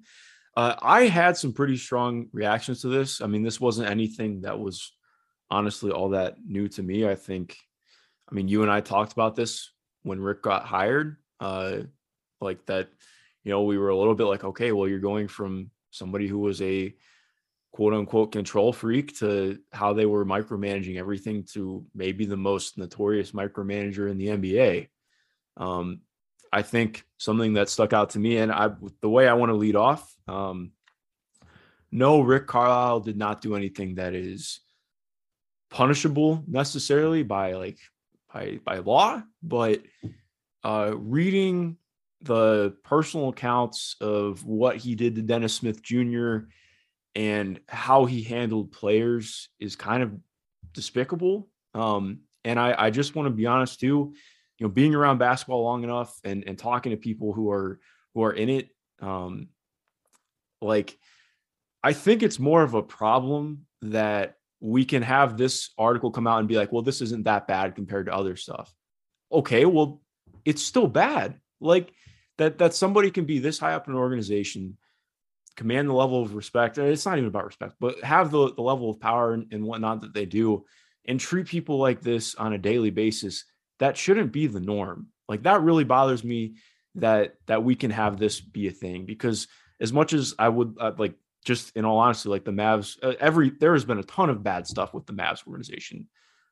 [SPEAKER 4] Uh, I had some pretty strong reactions to this. I mean, this wasn't anything that was honestly all that new to me. I think I mean, you and I talked about this when Rick got hired. Uh, like that, you know, we were a little bit like, okay, well, you're going from somebody who was a quote unquote control freak to how they were micromanaging everything to maybe the most notorious micromanager in the NBA. Um, I think something that stuck out to me, and I the way I want to lead off. Um, no, Rick Carlisle did not do anything that is punishable necessarily by like by by law, but uh, reading the personal accounts of what he did to Dennis Smith Jr. and how he handled players is kind of despicable. Um, and I, I just want to be honest too, you know, being around basketball long enough and, and talking to people who are who are in it, um, like I think it's more of a problem that we can have this article come out and be like, well, this isn't that bad compared to other stuff. Okay, well, it's still bad. Like that that somebody can be this high up in an organization, command the level of respect. It's not even about respect, but have the, the level of power and, and whatnot that they do and treat people like this on a daily basis. That shouldn't be the norm. Like that really bothers me that that we can have this be a thing because as much as I would uh, like just in all honesty like the Mavs uh, every there has been a ton of bad stuff with the Mavs organization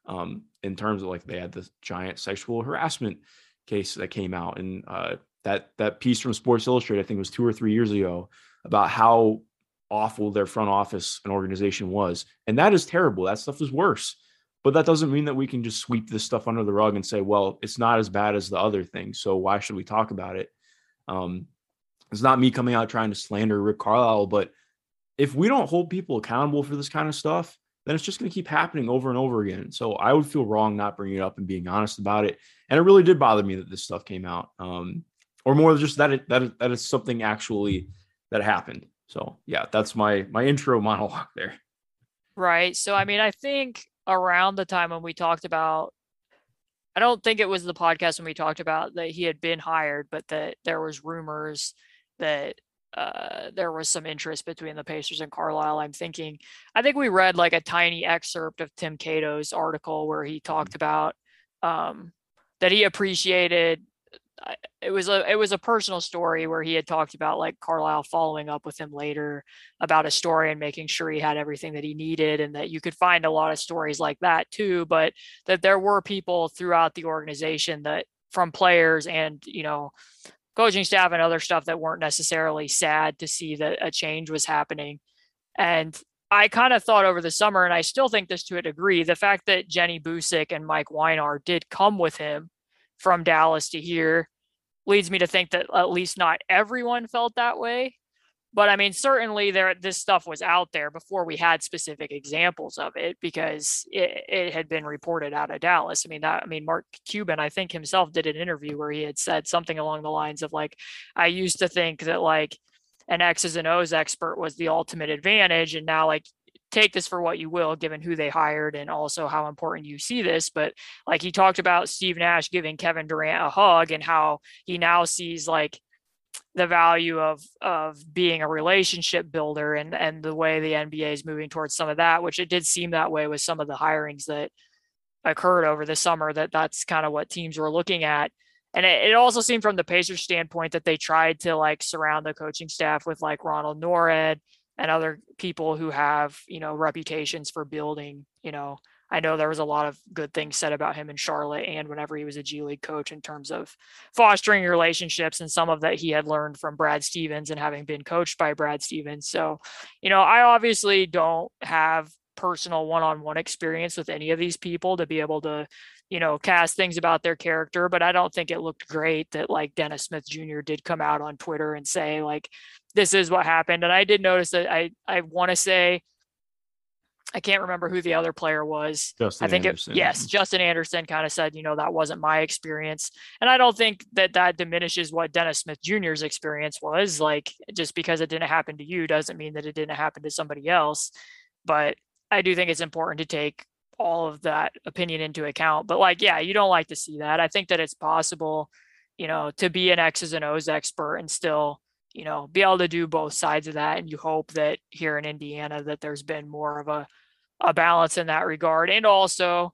[SPEAKER 4] um in terms of like they had this giant sexual harassment case that came out and uh that that piece from Sports Illustrated I think was 2 or 3 years ago about how awful their front office and organization was and that is terrible that stuff is worse but that doesn't mean that we can just sweep this stuff under the rug and say, well, it's not as bad as the other thing. So why should we talk about it? Um, it's not me coming out trying to slander Rick Carlisle, but if we don't hold people accountable for this kind of stuff, then it's just going to keep happening over and over again. So I would feel wrong not bringing it up and being honest about it. And it really did bother me that this stuff came out, um, or more just that it, that it, that is something actually that happened. So yeah, that's my my intro monologue there.
[SPEAKER 5] Right. So I mean, I think around the time when we talked about I don't think it was the podcast when we talked about that he had been hired, but that there was rumors that uh, there was some interest between the Pacers and Carlisle. I'm thinking, I think we read like a tiny excerpt of Tim Cato's article where he talked about um, that he appreciated it was a it was a personal story where he had talked about like Carlisle following up with him later about a story and making sure he had everything that he needed and that you could find a lot of stories like that too but that there were people throughout the organization that from players and you know coaching staff and other stuff that weren't necessarily sad to see that a change was happening and I kind of thought over the summer, and I still think this to a degree, the fact that Jenny Boucek and Mike Weinar did come with him from Dallas to here leads me to think that at least not everyone felt that way. But I mean, certainly there this stuff was out there before we had specific examples of it because it, it had been reported out of Dallas. I mean, that I mean, Mark Cuban, I think himself did an interview where he had said something along the lines of like, I used to think that like an X's and O's expert was the ultimate advantage. And now like take this for what you will, given who they hired and also how important you see this. But like he talked about Steve Nash giving Kevin Durant a hug and how he now sees like the value of of being a relationship builder and and the way the NBA is moving towards some of that, which it did seem that way with some of the hirings that occurred over the summer. That that's kind of what teams were looking at. And it, it also seemed from the Pacers standpoint that they tried to like surround the coaching staff with like Ronald Nored and other people who have you know reputations for building you know I know there was a lot of good things said about him in Charlotte and whenever he was a G League coach in terms of fostering relationships and some of that he had learned from Brad Stevens and having been coached by Brad Stevens. So, you know, I obviously don't have personal one-on-one experience with any of these people to be able to, you know, cast things about their character, but I don't think it looked great that like Dennis Smith Jr. did come out on Twitter and say like this is what happened. And I did notice that I I want to say I can't remember who the other player was.
[SPEAKER 4] Justin
[SPEAKER 5] I think
[SPEAKER 4] Anderson.
[SPEAKER 5] it yes, Justin Anderson kind of said, you know, that wasn't my experience. And I don't think that that diminishes what Dennis Smith Jr.'s experience was. Like just because it didn't happen to you doesn't mean that it didn't happen to somebody else. But I do think it's important to take all of that opinion into account. But like, yeah, you don't like to see that. I think that it's possible, you know, to be an X's and O's expert and still you know, be able to do both sides of that. And you hope that here in Indiana that there's been more of a, a balance in that regard. And also,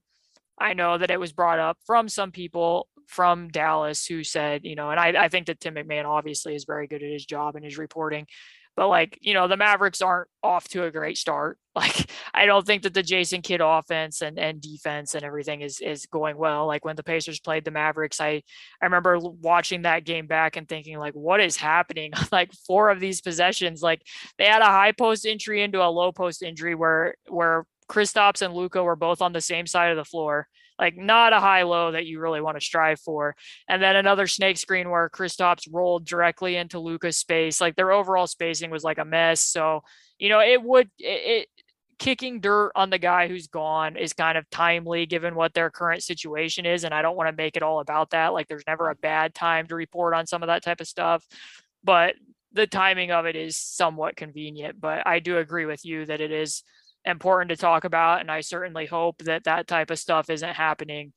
[SPEAKER 5] I know that it was brought up from some people from Dallas who said, you know, and I, I think that Tim McMahon obviously is very good at his job and his reporting, but like, you know, the Mavericks aren't off to a great start. Like, I don't think that the Jason Kidd offense and, and defense and everything is is going well. Like when the Pacers played the Mavericks, I I remember watching that game back and thinking, like, what is happening? like four of these possessions, like they had a high post entry into a low post injury where where Kristaps and Luka were both on the same side of the floor like not a high low that you really want to strive for. And then another snake screen where Kristaps rolled directly into Luka's space. Like their overall spacing was like a mess. So, you know, it would it, it kicking dirt on the guy who's gone is kind of timely given what their current situation is. And I don't want to make it all about that. Like there's never a bad time to report on some of that type of stuff. But the timing of it is somewhat convenient. But I do agree with you that it is important to talk about. And I certainly hope that that type of stuff isn't happening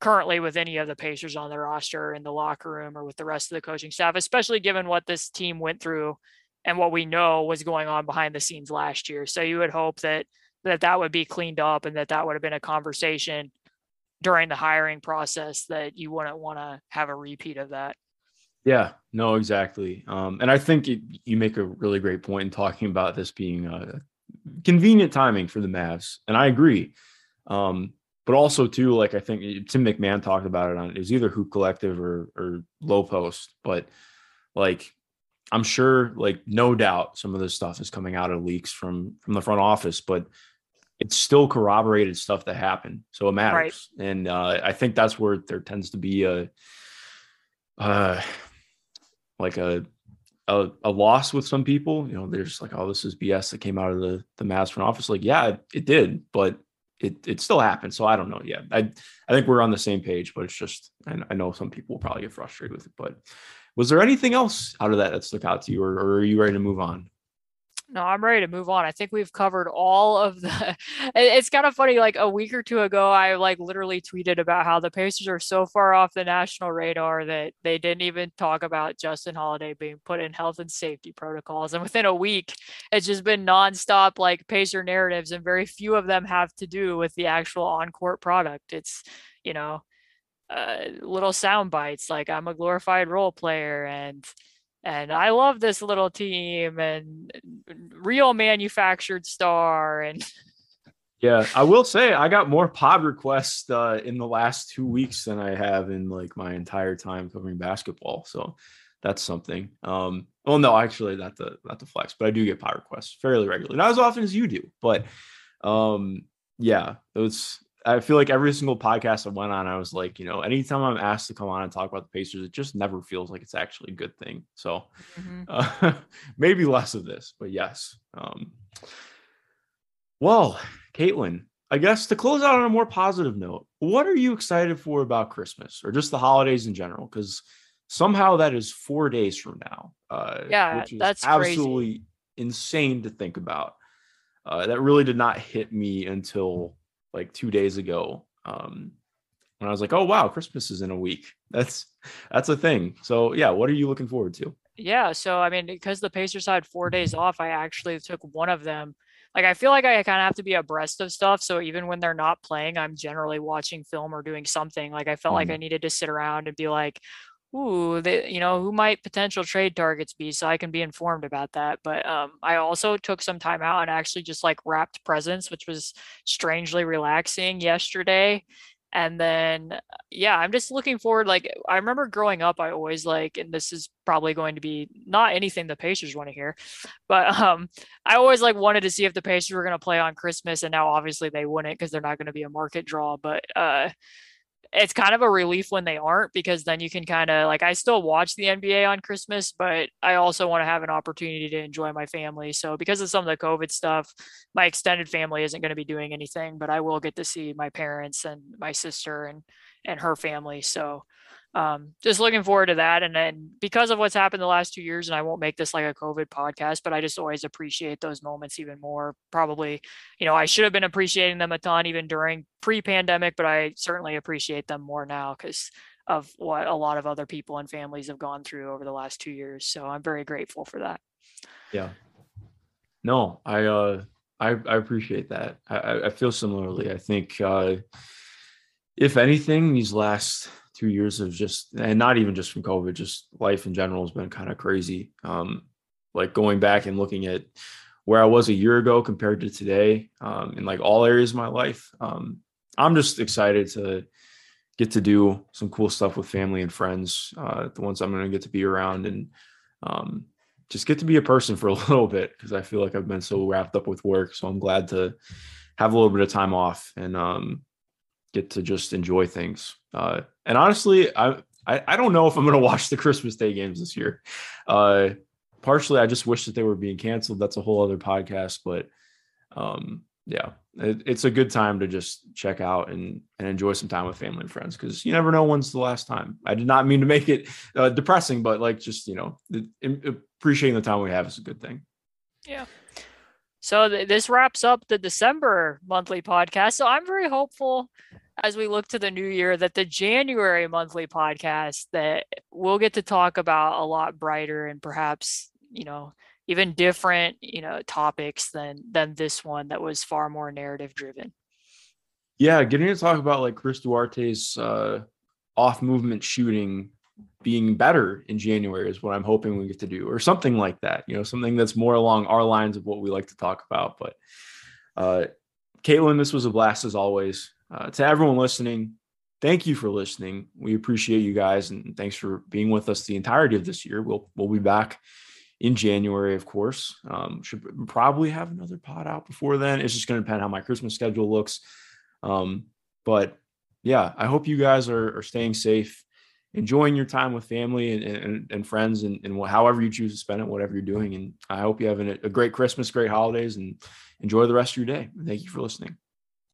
[SPEAKER 5] currently with any of the Pacers on their roster in the locker room or with the rest of the coaching staff, especially given what this team went through and what we know was going on behind the scenes last year. So you would hope that that that would be cleaned up and that that would have been a conversation during the hiring process that you wouldn't want to have a repeat of that.
[SPEAKER 4] Yeah, no, exactly. Um, and I think it, you make a really great point in talking about this being a convenient timing for the Mavs, and I agree. Um, but also too, like I think Tim McMahon talked about it on it was either Hoop Collective or or Low Post, but like I'm sure, like no doubt, some of this stuff is coming out of leaks from from the front office, but it's still corroborated stuff that happened, so it matters. Right. And uh, I think that's where there tends to be a, uh, like a, a, a loss with some people. You know, they're just like, oh, this is BS that came out of the the Mavs front office. Like, yeah, it, it did, but it it still happened. So I don't know. Yeah, I I think we're on the same page, but it's just I, I know some people will probably get frustrated with it, but was there anything else out of that that stuck out to you, or, or are you ready to move on?
[SPEAKER 5] No, I'm ready to move on. I think we've covered all of the. It's kind of funny. Like a week or two ago, I like literally tweeted about how the Pacers are so far off the national radar that they didn't even talk about Justin Holiday being put in health and safety protocols. And within a week, it's just been nonstop like Pacer narratives, and very few of them have to do with the actual on court product. It's you know uh, little sound bites like I'm a glorified role player and and I love this little team and real manufactured star and
[SPEAKER 4] yeah I will say I got more pod requests uh, in the last two weeks than I have in like my entire time covering basketball so that's something. Um well no actually not the not the flex but I do get pod requests fairly regularly not as often as you do but um yeah those I feel like every single podcast I went on, I was like, you know, anytime I'm asked to come on and talk about the Pacers, it just never feels like it's actually a good thing. So mm-hmm. uh, maybe less of this, but yes. Um, well, Caitlin, I guess to close out on a more positive note, what are you excited for about Christmas or just the holidays in general? Because somehow that is four days from now.
[SPEAKER 5] Uh, yeah, that's
[SPEAKER 4] absolutely
[SPEAKER 5] crazy.
[SPEAKER 4] insane to think about. Uh, that really did not hit me until like two days ago um, when I was like, oh wow, Christmas is in a week. That's that's a thing. So yeah, what are you looking forward to?
[SPEAKER 5] Yeah, so I mean, because the Pacers had four days off, I actually took one of them. Like I feel like I kind of have to be abreast of stuff. So even when they're not playing, I'm generally watching film or doing something. Like I felt mm like I needed to sit around and be like, ooh, they, you know, who might potential trade targets be so I can be informed about that. But um, I also took some time out and actually just like wrapped presents, which was strangely relaxing yesterday. And then, yeah, I'm just looking forward. Like, I remember growing up, I always like, and this is probably going to be not anything the Pacers want to hear, but um, I always like wanted to see if the Pacers were going to play on Christmas. And now obviously they wouldn't because they're not going to be a market draw. But uh, it's kind of a relief when they aren't because then you can kind of like I still watch the NBA on Christmas, but I also want to have an opportunity to enjoy my family. So because of some of the COVID stuff, my extended family isn't going to be doing anything, but I will get to see my parents and my sister and and her family. So um, just looking forward to that. And then because of what's happened the last two years, and I won't make this like a COVID podcast, but I just always appreciate those moments even more. Probably, you know, I should have been appreciating them a ton even during pre pandemic, but I certainly appreciate them more now because of what a lot of other people and families have gone through over the last two years. So I'm very grateful for that.
[SPEAKER 4] Yeah. No, I, uh, I, I appreciate that. I, I feel similarly. I think, uh, if anything, these last two years of just and not even just from COVID, just life in general has been kind of crazy. Um, like going back and looking at where I was a year ago compared to today, um, in like all areas of my life. Um, I'm just excited to get to do some cool stuff with family and friends, uh, the ones I'm going to get to be around and um, just get to be a person for a little bit because I feel like I've been so wrapped up with work. So I'm glad to have a little bit of time off and um, get to just enjoy things. Uh, and honestly, I, I, I don't know if I'm going to watch the Christmas Day games this year. Uh, partially, I just wish that they were being canceled. That's a whole other podcast. But um, yeah, it, it's a good time to just check out and and enjoy some time with family and friends because you never know when's the last time. I did not mean to make it uh, depressing, but like just you know, appreciating the time we have is a good thing.
[SPEAKER 5] Yeah. So th- this wraps up the December monthly podcast. So I'm very hopeful as we look to the new year that the January monthly podcast that we'll get to talk about a lot brighter and perhaps, you know, even different, you know, topics than than this one that was far more narrative driven.
[SPEAKER 4] Yeah, getting to talk about like Chris Duarte's uh off movement shooting being better in January is what I'm hoping we get to do, or something like that. You know, something that's more along our lines of what we like to talk about. But uh, Caitlin, this was a blast as always. Uh, to everyone listening, thank you for listening. We appreciate you guys, and thanks for being with us the entirety of this year. We'll we'll be back in January, of course. Um, should probably have another pod out before then. It's just going to depend how my Christmas schedule looks. Um, but yeah, I hope you guys are, are staying safe enjoying your time with family and, and, and friends and, and, however you choose to spend it, whatever you're doing. And I hope you have a, a great Christmas, great holidays, and enjoy the rest of your day. Thank you for listening.